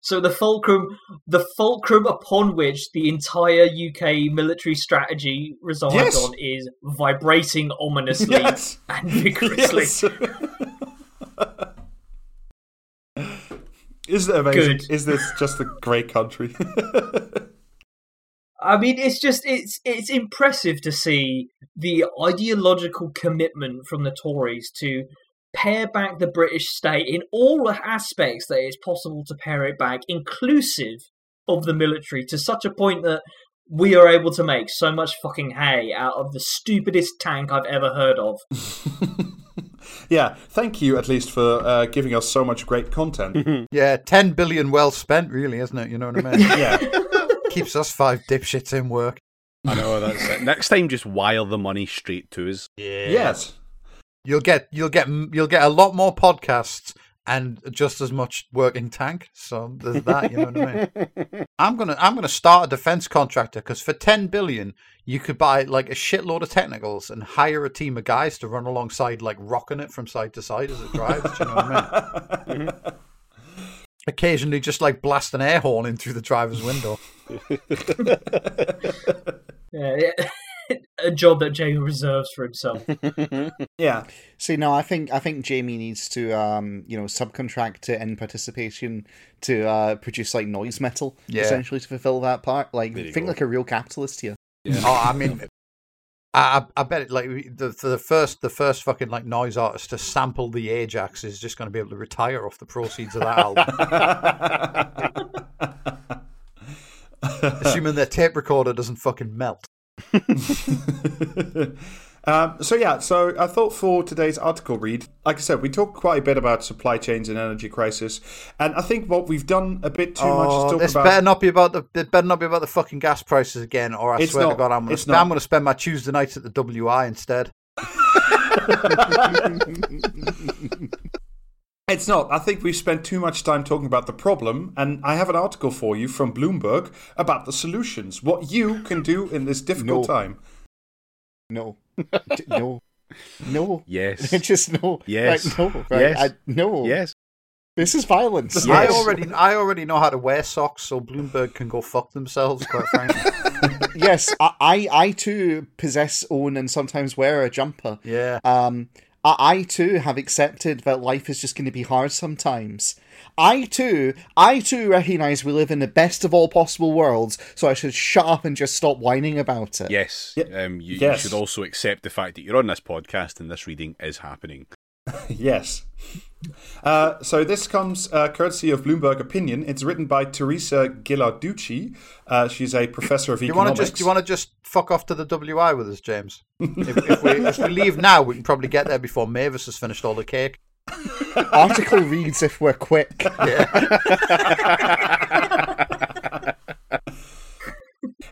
So the fulcrum, the fulcrum upon which the entire UK military strategy resides Yes. on is vibrating ominously yes. and vigorously. Yes. Isn't it amazing? Good. Is this just a great country? I mean, it's just it's it's impressive to see the ideological commitment from the Tories to pare back the British state in all aspects that it's possible to pare it back, inclusive of the military, to such a point that we are able to make so much fucking hay out of the stupidest tank I've ever heard of. yeah, thank you at least for uh, giving us so much great content. Yeah, 10 billion well spent, really, isn't it? You know what I mean? yeah. Keeps us five dipshits in work. I know that's it. Next time, just wire the money straight to us. Yeah. Yes. You'll get you'll get you'll get a lot more podcasts and just as much working tank. So there's that. You know what I mean? I'm gonna I'm gonna start a defense contractor because for ten billion you could buy like a shitload of technicals and hire a team of guys to run alongside like rocking it from side to side as it drives. do you know what I mean? Occasionally, just like blast an air horn in through the driver's window. Yeah, yeah. A job that Jamie reserves for himself. Yeah. See, no, I think I think Jamie needs to, um, you know, subcontract to in participation to uh, produce like noise metal, Yeah. essentially to fulfill that part. Like, think go. like a real capitalist here. Oh, I mean, I, I I bet it like the the first the first fucking like noise artist to sample the Ajax is just going to be able to retire off the proceeds of that album, assuming their tape recorder doesn't fucking melt. um, so yeah, so I thought for today's article read, like I said, we talked quite a bit about supply chains and energy crisis, and I think what we've done a bit too much is Oh, talk this about. better not be about the it better not be about the fucking gas prices again, or I It's swear to. God, I'm gonna sp- I'm gonna spend my Tuesday nights at the WI instead. It's not. I think we've spent too much time talking about the problem, and I have an article for you from Bloomberg about the solutions. What you can do in this difficult No. time. No, no, no. Yes. Just no. Yes. Right, no. Right, Yes. I, no. yes. This is violence. Yes. I already I already know how to wear socks, so Bloomberg can go fuck themselves. Quite frankly, yes, I, I, I too possess, own, and sometimes wear a jumper. yeah. Um, I, I too have accepted that life is just going to be hard sometimes. I too, I too recognize we live in the best of all possible worlds, so I should shut up and just stop whining about it. Yes, Ye- um, you, yes. you should also accept the fact that you're on this podcast and this reading is happening. Yes. Uh, so this comes uh, courtesy of Bloomberg Opinion. It's written by Teresa Ghilarducci. Uh, she's a professor of Do you want economics. to just? Do you want to just fuck off to the WI with us, James? if, if, we, if we leave now, we can probably get there before Mavis has finished all the cake. Article reads if we're quick.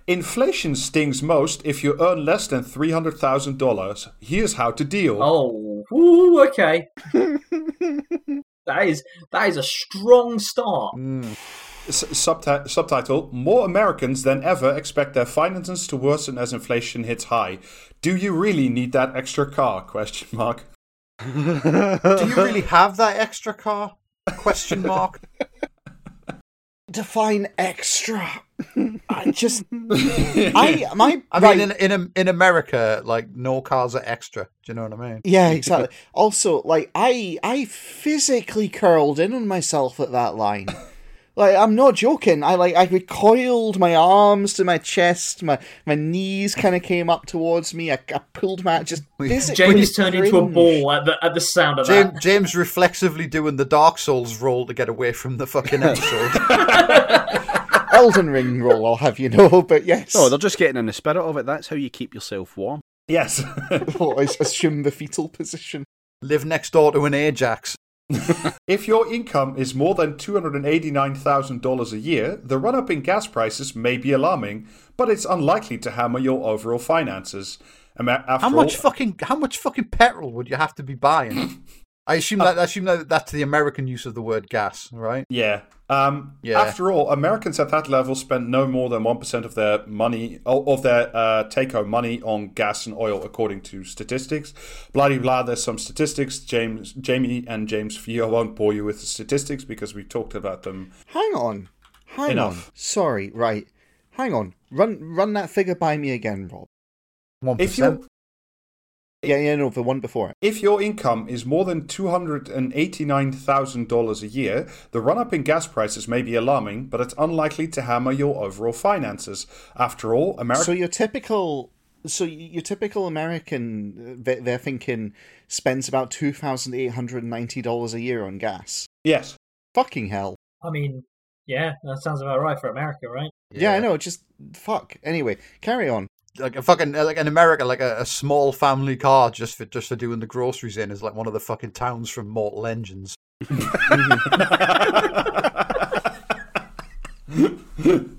Inflation stings most if you earn less than three hundred thousand dollars. Here's how to deal. Oh, ooh, okay. that is that is a strong start. Hmm. S- subti- subtitle: More Americans than ever expect their finances to worsen as inflation hits high. Do you really need that extra car? Question mark. Do you really have that extra car? Question mark. Define extra. I just, I my I right, mean, in in in America, like no cars are extra. Do you know what I mean? Yeah, exactly. also, like I I physically curled in on myself at that line. Like I'm not joking. I like I recoiled my arms to my chest, my my knees kind of came up towards me. I, I pulled my just James Jamie's turned into a ball at the at the sound of James, that. James reflexively doing the Dark Souls roll to get away from the fucking episode. Elden Ring roll. I'll have you know, but yes. Oh, they're just getting in the spirit of it. That's how you keep yourself warm. Yes. I assume the fetal position. Live next door to an Ajax. If your income is more than $289,000 a year, the run up in gas prices may be alarming, but it's unlikely to hammer your overall finances. After How much all, fucking how much fucking petrol would you have to be buying? I assume that I assume that that's the American use of the word gas, right? Yeah. Um, Yeah. After all, Americans at that level spend no more than 1% of their money, of their uh, take home money on gas and oil, according to statistics. Blah, blah, blah. There's some statistics. James, Jamie and James Fio won't bore you with the statistics because we talked about them. Hang on, hang on. Enough. Sorry, right. Hang on. Run run that figure by me again, Rob. One If you percent. Yeah, yeah, no, the one before it. If your income is more than $289,000 a year, the run up in gas prices may be alarming, but it's unlikely to hammer your overall finances. After all, America. So your typical, so your typical American, uh, they- they're thinking spends about two thousand eight hundred and ninety dollars a year on gas. yes. Fucking hell. I mean, yeah, that sounds about right for America, right? Yeah, I know. Just fuck. Anyway, carry on. Like a fucking like in America, like a, a small family car just for just for doing the groceries in is like one of the fucking towns from Mortal Engines.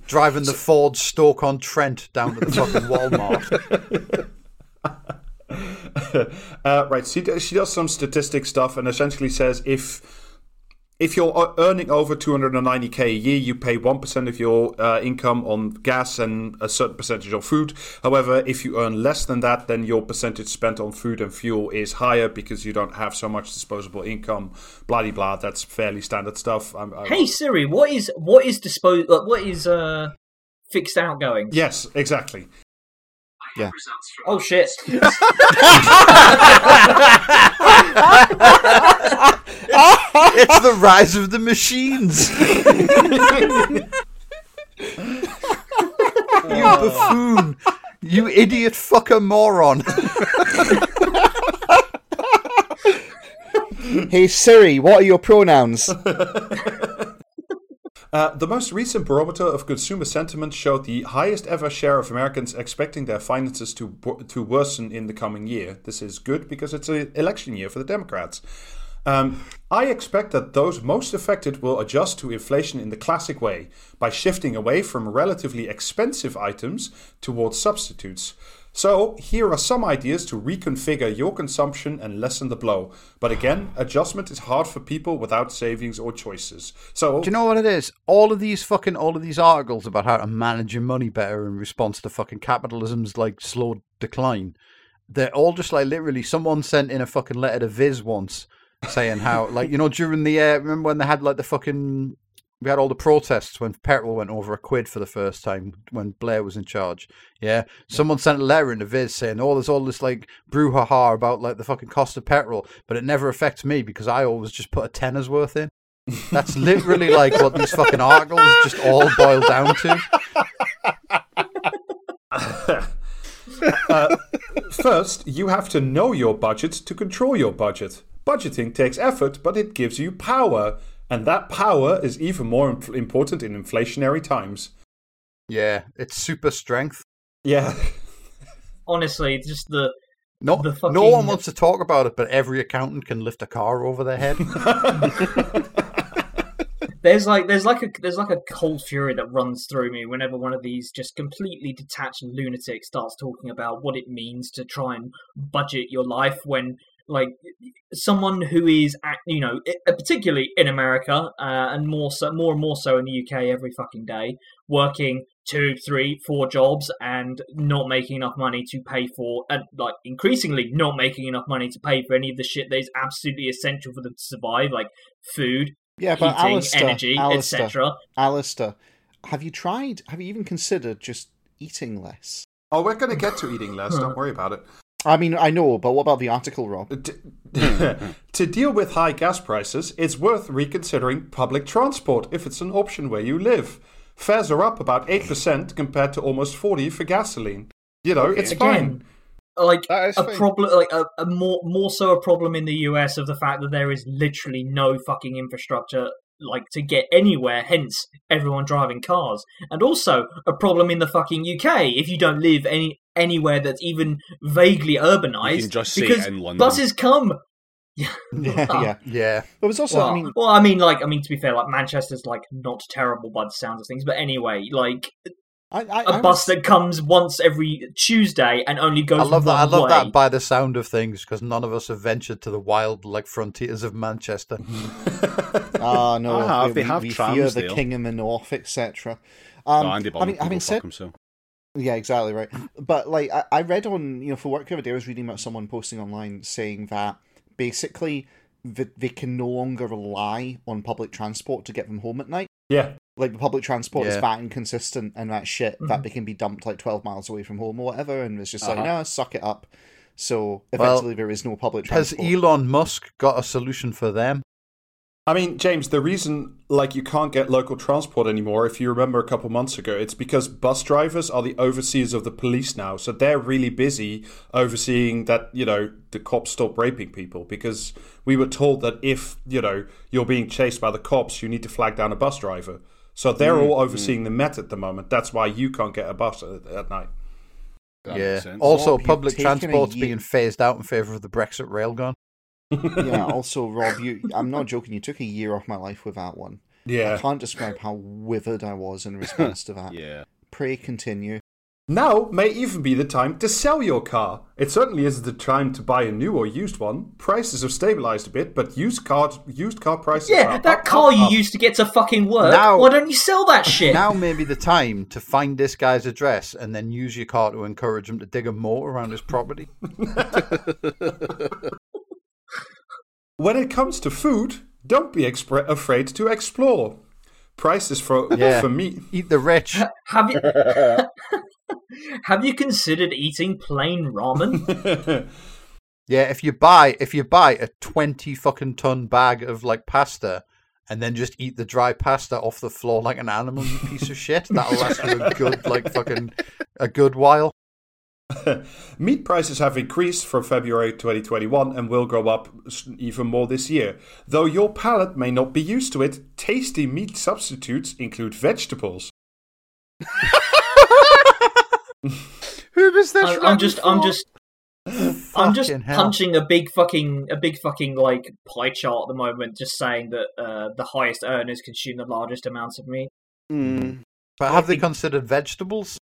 Driving the Ford Stoke on Trent down to the fucking Walmart. uh, right. She does, she does some statistic stuff and essentially says if if you're uh, earning over 290k a year, you pay one percent of your uh, income on gas and a certain percentage on food. However, if you earn less than that, then your percentage spent on food and fuel is higher because you don't have so much disposable income. Blah de blah. That's fairly standard stuff. I'm, I'm, Hey Siri, what is what is dispose what is uh fixed outgoing? Yes, exactly. Yeah. Oh shit. it's the rise of the machines. you buffoon. You idiot fucker moron. Hey Siri, what are your pronouns? Uh, the most recent barometer of consumer sentiment showed the highest ever share of Americans expecting their finances to to worsen in the coming year. This is good because it's an election year for the Democrats. Um, I expect that those most affected will adjust to inflation in the classic way by shifting away from relatively expensive items towards substitutes. So, here are some ideas to reconfigure your consumption and lessen the blow. But again, adjustment is hard for people without savings or choices. So, Do you know what it is? All of these fucking all of these articles about how to manage your money better in response to fucking capitalism's like slow decline. They're all just like literally someone sent in a fucking letter to Viz once saying how like you know during the uh, remember when they had like the fucking we had all the protests when petrol went over a quid for the first time when Blair was in charge. Yeah, someone sent a letter in the Viz saying, "Oh, there's all this like brouhaha about like the fucking cost of petrol, but it never affects me because I always just put a tenner's worth in." That's literally like what these fucking articles just all boil down to. Uh, first, you have to know your budget to control your budget. Budgeting takes effort, but it gives you power, and that power is even more imp- important in inflationary times. Yeah, it's super strength. Yeah. Honestly, just the No, The no one wants to talk about it, but every accountant can lift a car over their head. there's like there's like a there's like a cold fury that runs through me whenever one of these just completely detached lunatics starts talking about what it means to try and budget your life when like someone who is act- you know particularly in America uh, and more so more and more so in the UK every fucking day working two three four jobs and not making enough money to pay for and like increasingly not making enough money to pay for any of the shit that is absolutely essential for them to survive like food Yeah, but heating, Alistair, energy, Alistair, etc. Alistair, have you tried? Have you even considered just eating less? Oh, we're going to get to eating less. Don't worry about it. I mean, I know, but what about the article, Rob? To deal with high gas prices, it's worth reconsidering public transport if it's an option where you live. Fares are up about 8% compared to almost 40 for gasoline. You know, it's fine. Like a fine. problem, like a, a more more so a problem in the US of the fact that there is literally no fucking infrastructure like to get anywhere. Hence, everyone driving cars, and also a problem in the fucking UK if you don't live any anywhere that's even vaguely urbanized. You can just say because in London. buses come. Yeah, yeah. yeah, But it's also, Well, I mean, well, I mean, like, I mean, to be fair, like Manchester's like not terrible by the sounds of things, but anyway, like I, I, a I bus was- that comes once every Tuesday and only goes. I love that. I love way. that by the sound of things because none of us have ventured to the wild like frontiers of Manchester. Ah, no, I have. we, They have we trams fear the there. king in the north, etc. No, Um, Andy I mean, having said, himself. Yeah, exactly right. But like, I, I read on you know for work the other day, I was reading about someone posting online saying that basically the, they can no longer rely on public transport to get them home at night. Yeah. Like the public transport is Yeah. that inconsistent and that shit that Mhm. they can be dumped like twelve miles away from home or whatever, and it's just like, Uh-huh. no, suck it up. So Well, there is no public transport. Has. Elon Musk got a solution for them? I mean, James, the reason like you can't get local transport anymore, if you remember a couple months ago, it's because bus drivers are the overseers of the police now. So they're really busy overseeing that, you know, the cops stop raping people because we were told that if, you know, you're being chased by the cops, you need to flag down a bus driver. So they're mm, all mm. overseeing the Met at the moment. That's why you can't get a bus at, at night. That yeah. Also, public taken transport's being phased out in favour of the Brexit railgun. Yeah. Also, Rob, you I'm not joking. You took a year off my life with that one. Yeah. I can't describe how withered I was in response to that. Yeah. Pray continue. Now may even be the time to sell your car. It certainly isn't the time to buy a new or used one. Prices have stabilized a bit, but used car used car prices Yeah, up, that up, car up, you up. used to get to fucking work. Now- why don't you sell that shit? Now may be the time to find this guy's address and then use your car to encourage him to dig a moat around his property. When it comes to food, don't be expre- afraid to explore. Prices for Yeah. for meat. Eat the rich. have you have you considered eating plain ramen? Yeah, if you buy if you buy a twenty fucking ton bag of like pasta and then just eat the dry pasta off the floor like an animal, you piece of shit, that'll last you a good like fucking a good while. Meat prices have increased from February 2021 and will go up even more this year. Though your palate may not be used to it, tasty meat substitutes include vegetables. Who was this? I, I'm just, I'm just, I'm just hell. punching a big fucking, a big fucking like pie chart at the moment, just saying that uh, the highest earners consume the largest amounts of meat. But have they considered vegetables?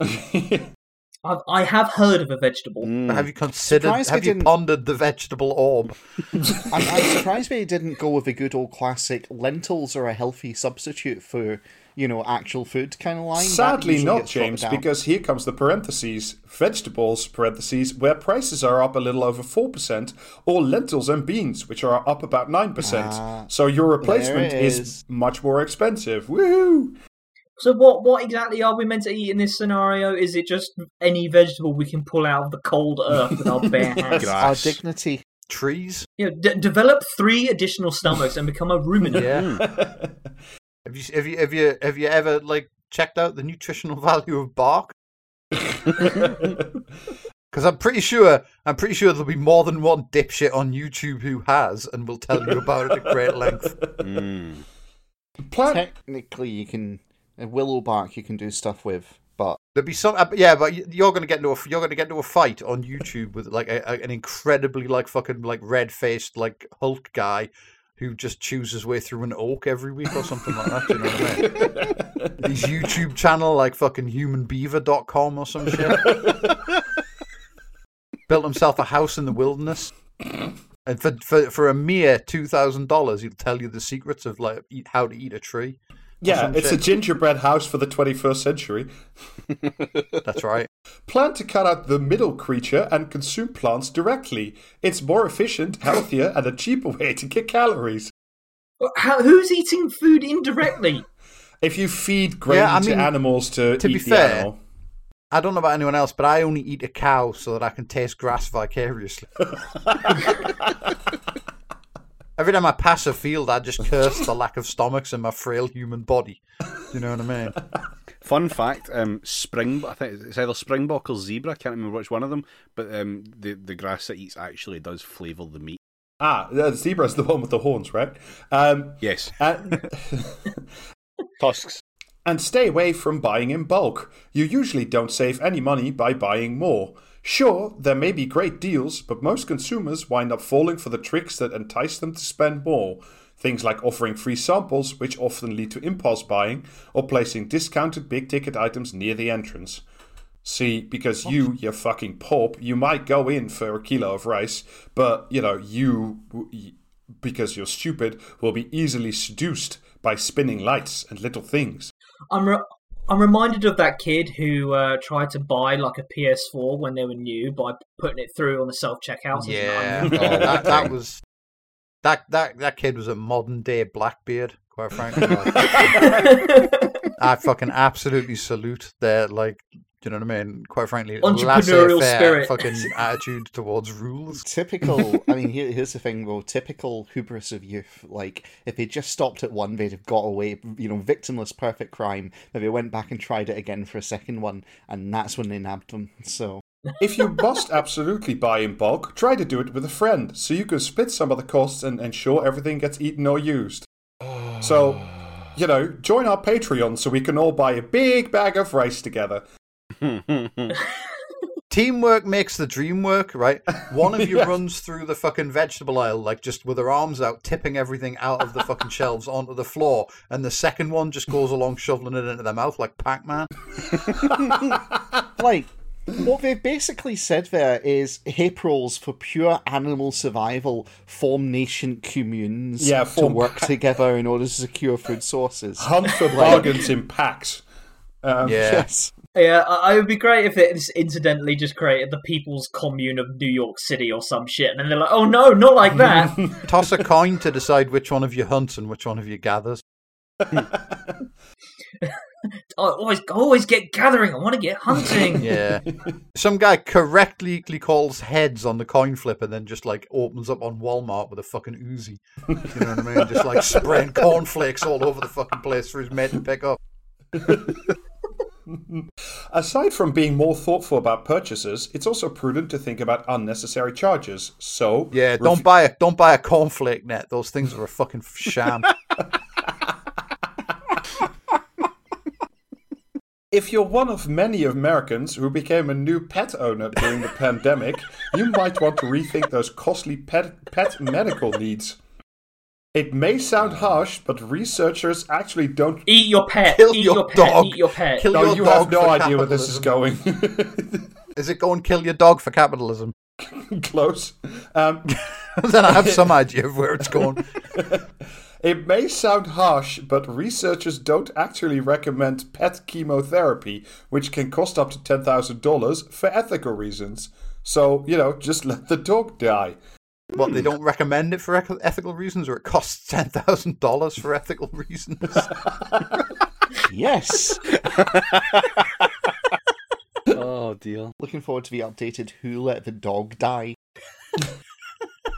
I've, I have heard of a vegetable. Mm. Have you considered? Surprised Have you didn't- pondered the vegetable orb? I'm, I'm surprised they didn't go with the good old classic lentils are a healthy substitute for, you know, actual food kind of line. Sadly not, James, because here comes the parentheses. Vegetables, parentheses, where prices are up a little over 4%, or lentils and beans, which are up about 9%. Ah, so your replacement it is. is. much more expensive. Woohoo! So what what exactly are we meant to eat in this scenario? Is it just any vegetable we can pull out of the cold earth with our bare hands? Grass. Our dignity. Trees? You know, d- develop three additional stomachs and become a ruminant. Yeah. have you have you have you have you ever like checked out the nutritional value of bark? Because I'm pretty sure I'm pretty sure there'll be more than one dipshit on YouTube who has and will tell you about it at great length. Mm. Plant. Technically, you can uh, willow bark. You can do stuff with, but There'll be some, uh, yeah, but you're gonna get into a you're gonna get into a fight on YouTube with like a, a- an incredibly like fucking like red faced like Hulk guy who just chews his way through an oak every week or something like that. You know what I mean? His YouTube channel like fucking humanbeaver.com or some shit. Built himself a house in the wilderness. And for, for, for a mere two thousand dollars, he'll tell you the secrets of like eat, how to eat a tree. Or Yeah, some it's a gingerbread house for the 21st century. That's right. Plan to cut out the middle creature and consume plants directly. It's more efficient, healthier, and a cheaper way to get calories. How, who's eating food indirectly? If you feed grain Yeah, I to animals to, to eat be the fair, animal. I don't know about anyone else, but I only eat a cow so that I can taste grass vicariously. Every time I pass a field, I just curse the lack of stomachs in my frail human body. Do you know what I mean? Fun fact: um, spring. I think it's either springbok or zebra. I can't remember which one of them. But um, the the grass it eats actually does flavour the meat. Ah, the zebra's the one with the horns, right? Um, Yes, and, tusks. and stay away from buying in bulk. You usually don't save any money by buying more. Sure, there may be great deals, but most consumers wind up falling for the tricks that entice them to spend more. Things like offering free samples, which often lead to impulse buying, or placing discounted big ticket items near the entrance. See, because you, you fucking pop, you might go in for a kilo of rice, but, you know, you, because you're stupid, will be easily seduced by spinning lights and little things. I'm re- I'm reminded of that kid who uh, tried to buy like a PS4 when they were new by putting it through on the self checkout. Yeah, Oh, that, that was that that that kid was a modern day Blackbeard. Quite frankly, like, I fucking absolutely salute their like. Do you know what I mean? Quite frankly, Entrepreneurial laissez-faire spirit. fucking attitude towards rules. typical. I mean, here, here's the thing, though. Typical hubris of youth. Like, if they just stopped at one, they'd have got away. You know, victimless, perfect crime. But they went back and tried it again for a second one, and that's when they nabbed them. So. If you must absolutely buy in bulk, try to do it with a friend, so you can split some of the costs and ensure everything gets eaten or used. So, you know, join our Patreon so we can all buy a big bag of rice together. Teamwork makes the dream work, right? One of you runs through the fucking vegetable aisle, like just with her arms out, tipping everything out of the fucking shelves onto the floor, and the second one just goes along shoveling it into their mouth like Pac Man. like what they've basically said there is hippros for pure animal survival form nation communes Yeah, to form work together in order to secure food sources. Hunt for bargains in packs. Um, Yeah. Yes. Yeah, I- it would be great if it incidentally just created the People's Commune of New York City or some shit, and then they're like, "Oh no, not like that." Toss a coin to decide which one of you hunts and which one of you gathers. I always, always get gathering. I want to get hunting. Yeah. Some guy correctly calls heads on the coin flip and then just like opens up on Walmart with a fucking Uzi. You know what I mean? Just like spraying cornflakes all over the fucking place for his mate to pick up. Aside from being more thoughtful about purchases, it's also prudent to think about unnecessary charges. So, Yeah, don't buy a don't buy a cornflake net. Those things are a fucking sham. If you're one of many Americans who became a new pet owner during the pandemic, you might want to rethink those costly pet, pet medical needs. It may sound harsh, but researchers actually don't. Eat your pet. Kill eat your your, pet. dog. Eat your pet. Kill No, your you dog have no for idea where this is going. Is it going and kill your dog for capitalism? Close. Um, then I have some idea of where it's going. It may sound harsh, but researchers don't actually recommend pet chemotherapy, which can cost up to $10,000 for ethical reasons. So, you know, just let the dog die. What they hmm. don't recommend it for ethical reasons, or it costs ten thousand dollars for ethical reasons. Yes. oh dear. Looking forward to the updated Who Let the Dog Die.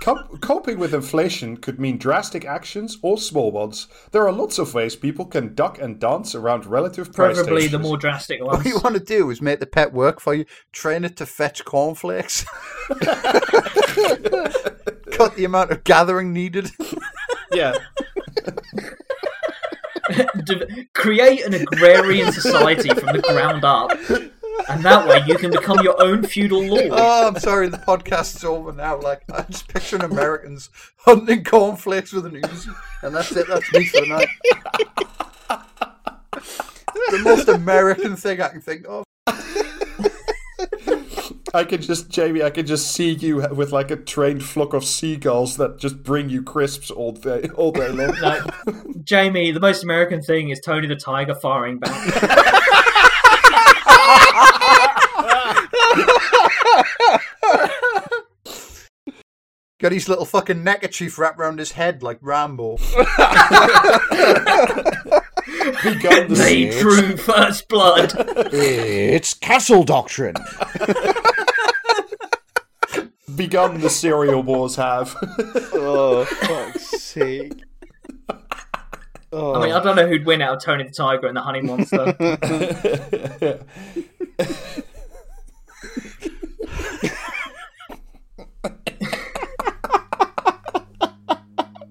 Cop- coping with inflation could mean drastic actions or small ones. There are lots of ways people can duck and dance around relative price Preferably the more drastic ones. What you want to do is make the pet work for you. Train it to fetch cornflakes. Cut the amount of gathering needed. Yeah. De- create an agrarian society from the ground up, and that way you can become your own feudal lord. Oh, I'm sorry, the podcast's over now. Like, I'm just picturing Americans hunting cornflakes with an Uzi, and that's it. That's me for the night. the most American thing I can think of. I could just, Jamie, I could just see you with like a trained flock of seagulls that just bring you crisps all day, all day long. No, Jamie, the most American thing is Tony the Tiger firing back. Got his little fucking neckerchief wrapped around his head like Rambo. Begun the they drew first blood. It's Castle Doctrine. begun the cereal wars have. oh, fuck's sake. I mean, I don't know who'd win out of Tony the Tiger and the Honey Monster.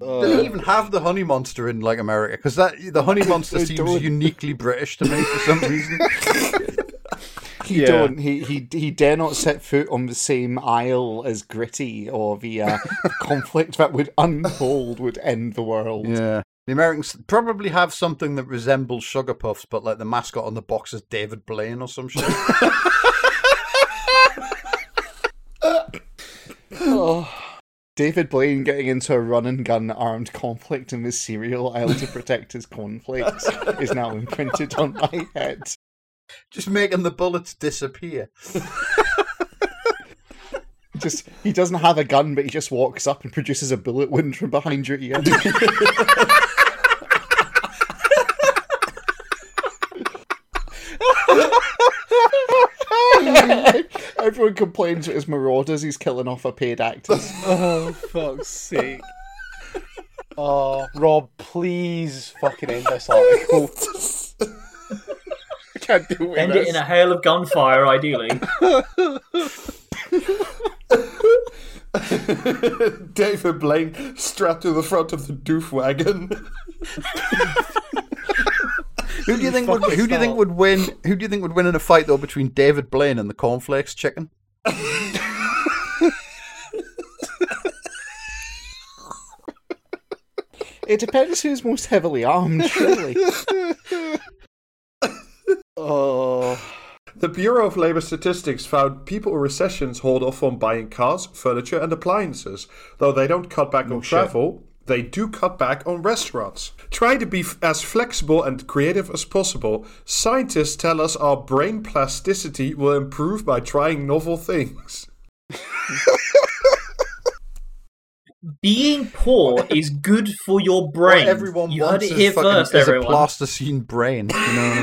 Do they even have the honey monster in like America? Because that the honey monster seems don't. uniquely British to me for some reason. He Yeah. don't. He, he he dare not set foot on the same aisle as Gritty or the uh, conflict that would unfold would end the world. Yeah. The Americans probably have something that resembles Sugar Puffs, but like the mascot on the box is David Blaine or some shit. David Blaine getting into a run and gun armed conflict in the cereal aisle to protect his cornflakes is now imprinted on my head. Just making the bullets disappear. Just he doesn't have a gun, but he just walks up and produces a bullet wound from behind your ear. Everyone complains that his marauders he's killing off a paid actors. Oh, fuck's sake. Oh, Rob, please fucking end this article. I can't deal with End this. it in a hail of gunfire, ideally. David Blaine strapped to the front of the doof wagon. Who do you think would who do you think would win who do you think would win in a fight though between David Blaine and the cornflakes chicken? It depends who's most heavily armed, surely. Oh, The Bureau of Labor Statistics found people in recessions hold off on buying cars, furniture, and appliances. Though they don't cut back on travel, they do cut back on restaurants. Trying to be f- as flexible and creative as possible, scientists tell us our brain plasticity will improve by trying novel things. Being poor is good for your brain. What everyone you heard wants it is here fucking first, is a everyone. plasticine brain. You know what I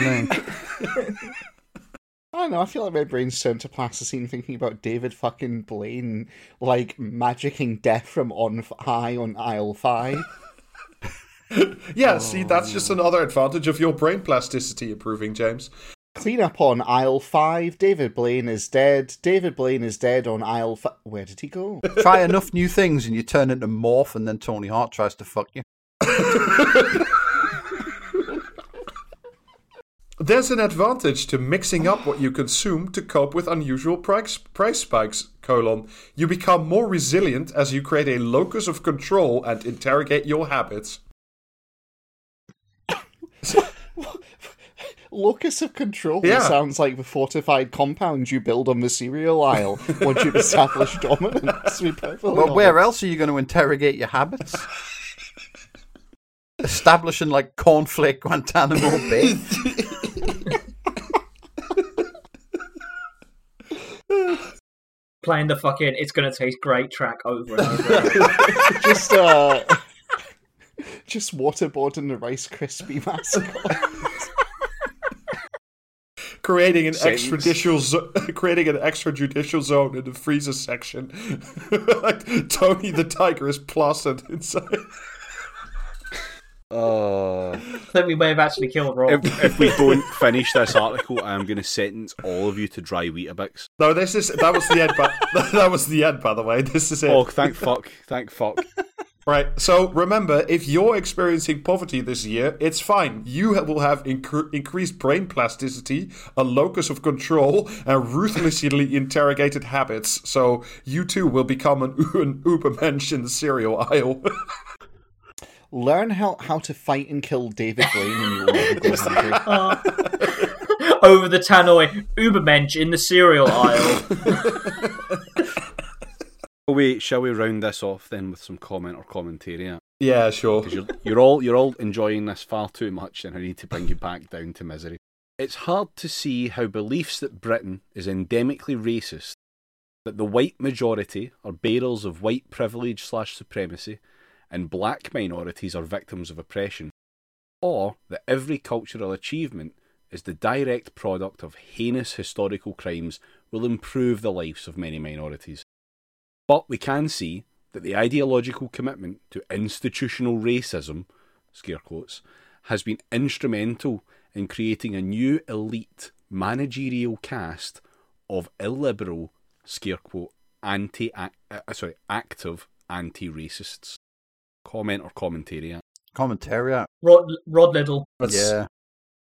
mean? I don't know, I feel like my brain's turned to plasticine thinking about David fucking Blaine, like, magicking death from on high on aisle 5. Yeah, see, that's just oh. another advantage of your brain plasticity improving, James. Clean up on aisle 5, David Blaine is dead. David Blaine is dead on aisle 5. Where did he go? Try enough new things and you turn into Morph and then Tony Hart tries to fuck you. There's an advantage to mixing up what you consume to cope with unusual price, price spikes. colon, you become more resilient as you create a locus of control and interrogate your habits. Locus of control Yeah. sounds like the fortified compound you build on the cereal aisle once you've established dominance. to be perfectly Well, where else are you going to interrogate your habits? Establishing like cornflake Guantanamo Bay. Playing the fucking "It's gonna taste great" track over and over. just uh, just waterboarding the Rice Krispie mascot. creating an Sentence. extrajudicial zo- creating an extrajudicial zone in the freezer section. like Tony the Tiger is plastered inside. Uh, I think we may have actually killed Rob. if, if we don't finish this article, I'm going to sentence all of you to dry Weetabix. No, this is that was the end. But that was the end. By the way, this is it. Oh, thank fuck, thank fuck. Right. So remember, if you're experiencing poverty this year, it's fine. You will have incre- increased brain plasticity, a locus of control, and ruthlessly interrogated habits. So you too will become an, an Ubermensch in the cereal aisle. Learn how, how to fight and kill David Blaine and you will never go hungry. Uh, over the tannoy Ubermensch in the cereal aisle. Oh, wait, shall we round this off then with some comment or commentary? yeah, sure. You're, you're all you're all enjoying this far too much, and I need to bring you back down to misery. It's hard to see how beliefs that Britain is endemically racist, that the white majority are bearers of white privilege slash supremacy, and black minorities are victims of oppression, or that every cultural achievement is the direct product of heinous historical crimes will improve the lives of many minorities. But we can see that the ideological commitment to institutional racism, scare quotes, has been instrumental in creating a new elite managerial caste of illiberal, scare quote, anti, uh, sorry, active anti-racists. Comment or commentary? Commentariat. Rod, Rod Liddle. That's, Yeah.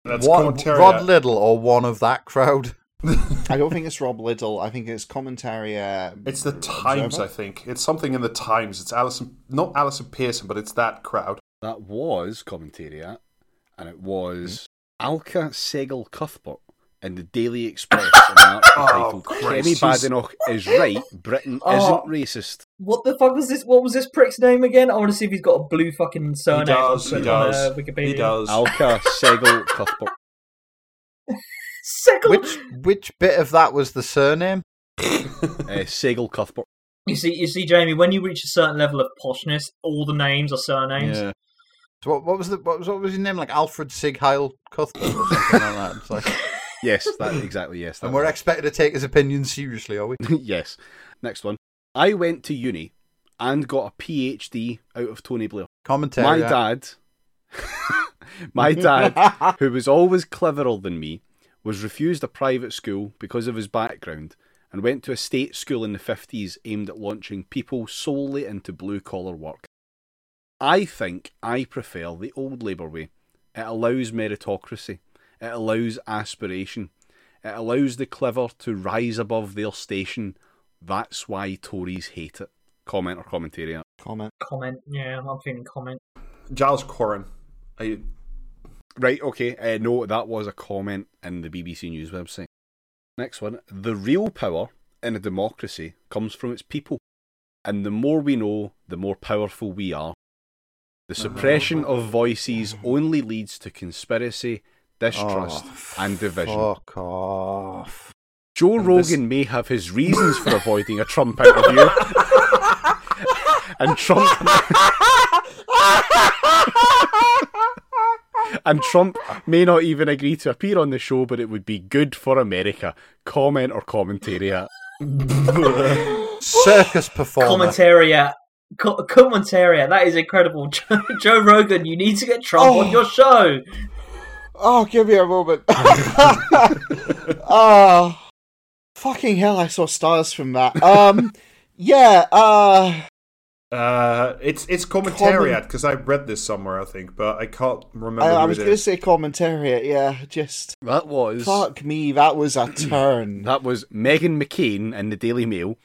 that's What. Rod Liddle or one of that crowd? I don't think it's Rob Liddle. I think it's commentary. Uh, It's the Times, Observer? I think. It's something in the Times. It's Alison, not Allison Pearson, but it's that crowd. That was commentariat, and it was Alka Sehgal Cuthbert in the Daily Express. an article Oh, titled Kemi Badenoch is right. Britain Oh. isn't racist. What the fuck was this? What was this prick's name again? I want to see if he's got a blue fucking surname. he does. on, He on, does. uh, Wikipedia. he does. Alka Sehgal Cuthbert. Second, Which which bit of that was the surname? Uh, Sehgal Cuthbert. you see, you see, Jamie, when you reach a certain level of poshness, all the names are surnames. Yeah. So what, what was the what was what was his name? Like Alfred Sigheil Cuthbert or something like that. It's like, Yes, that exactly. Yes, that and we're was expected to take his opinion seriously, are we? yes. Next one. I went to uni and got a PhD out of Tony Blair. Commentary. My dad, my dad, who was always cleverer than me, was refused a private school because of his background and went to a state school in the 50s aimed at launching people solely into blue collar work. I think I prefer the old Labour way. It allows meritocracy, it allows aspiration, it allows the clever to rise above their station. That's why Tories hate it. Comment or commentary. on comment. Comment. Yeah, I'm feeling comment. Giles Coren. You- Right, okay. Uh, no, that was a comment in the BBC News website. Next one. The real power in a democracy comes from its people. And the more we know, the more powerful we are. The suppression of voices only leads to conspiracy, distrust, Oh, and division. Fuck off. Joe And Rogan may have his reasons for avoiding a Trump interview. and Trump. and Trump may not even agree to appear on the show, but it would be good for America. Comment or commentary. at- Circus performer. Commentariat. Co- commentariat. That is incredible. Joe, Joe Rogan, you need to get Trump on oh. your show. Oh, give me a moment. oh, fucking hell! I saw stars from that. Um, yeah. Uh, Uh, it's it's commentariat because I read this somewhere, I think, but I can't remember. I, I was going to say commentariat. Yeah, just That was fuck me. That was a turn. that was Meghan McCain in the Daily Mail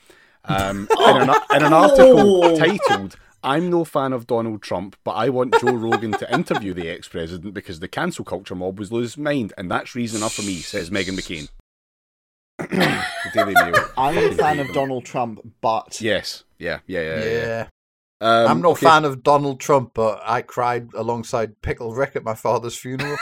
um, in, an, in an article Oh. titled "I'm no fan of Donald Trump, but I want Joe Rogan to interview the ex-president because the cancel culture mob was lose his mind, and that's reason enough for me," says Meghan McCain. Daily Mail. I'm a fan of. Donald Trump, but Yes, yeah, yeah, yeah. Yeah. yeah. Um, I'm no okay. fan of Donald Trump, but I cried alongside Pickle Rick at my father's funeral.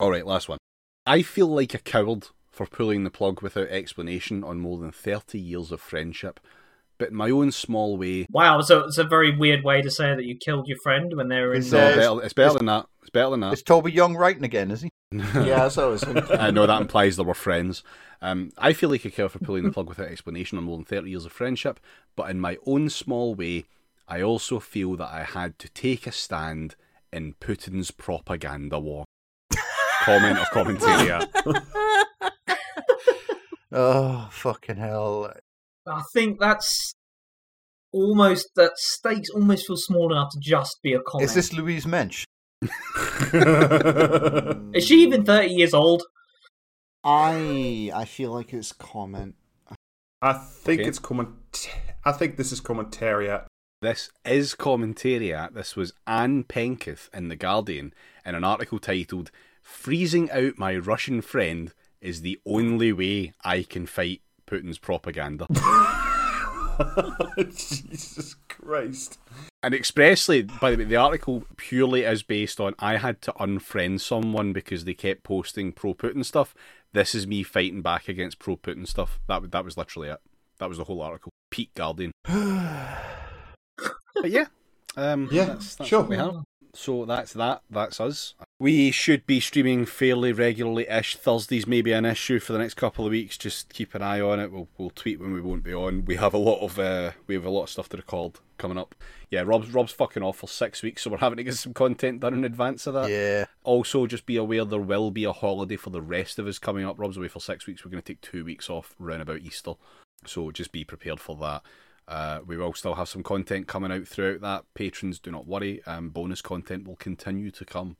All right, last one. I feel like a coward for pulling the plug without explanation on more than 30 years of friendship, but in my own small way, Wow, so it's a very weird way to say that you killed your friend when they were in. It's, no, uh, the... better, it's better than that. It's better than that. Is Toby Young writing again, is he? yeah, so was I know that implies they were friends. Um, I feel like a coward for pulling the plug without explanation on more than 30 years of friendship, but in my own small way, I also feel that I had to take a stand in Putin's propaganda war. Comment of commentary. Oh, fucking hell. I think that's almost that stakes almost feel small enough to just be a comment. Is this Louise Mensch? Is she even thirty years old? I I feel like it's comment. I think Okay. it's comment. I think this is commentariat. This is commentariat. This was Anne Penketh in The Guardian in an article titled Freezing Out My Russian Friend is the Only Way I Can Fight Putin's Propaganda. Jesus Christ. and expressly, by the way, the article purely is based on I had to unfriend someone because they kept posting pro Putin stuff. This is me fighting back against pro Putin stuff. That, that was literally it. That was the whole article. Pete Guardian. But yeah. Um, Yeah, that's, that's sure. what we have. So that's that. That's us. We should be streaming fairly regularly ish. Thursdays may be an issue for the next couple of weeks. Just keep an eye on it. We'll we'll tweet when we won't be on. We have a lot of uh, we have a lot of stuff to record coming up. Yeah, Rob's Rob's fucking off for six weeks, so we're having to get some content done in advance of that. Yeah. Also, just be aware there will be a holiday for the rest of us coming up. Rob's away for six weeks. We're going to take two weeks off round about Easter, so just be prepared for that. Uh, we will still have some content coming out throughout that. Patrons, do not worry. Um, bonus content will continue to come.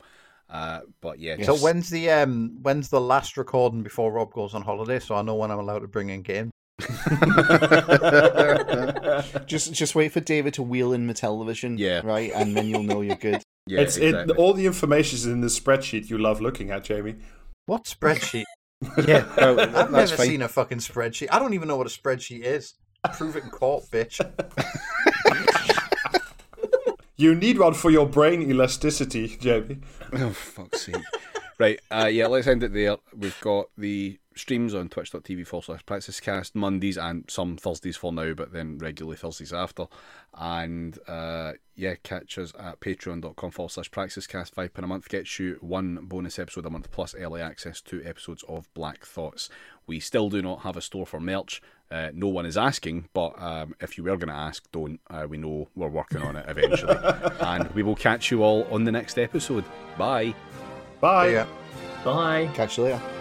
Uh, but yeah, So just- when's the um when's the last recording before Rob goes on holiday? So I know when I'm allowed to bring in games. Just just wait for David to wheel in the television. Yeah. Right, and then you'll know you're good. yeah, it's exactly. it. All the information is in the spreadsheet you love looking at, Jamie. What spreadsheet? yeah, well, I've never fine. seen a fucking spreadsheet. I don't even know what a spreadsheet is. Prove it in court, bitch. You need one for your brain elasticity, Jamie. Oh, fuck's sake. right, uh, yeah, let's end it there. We've got the streams on twitch.tv forward slash praxiscast Mondays and some Thursdays for now, but then regularly Thursdays after. And uh, yeah, catch us at patreon.com forward slash praxiscast. Five pound a month gets you one bonus episode a month plus early access to episodes of Black Thoughts. We still do not have a store for merch. Uh, no one is asking, but um, if you were going to ask, don't. Uh, we know we're working on it eventually. and we will catch you all on the next episode. Bye. Bye. Yeah. Bye. Catch you later.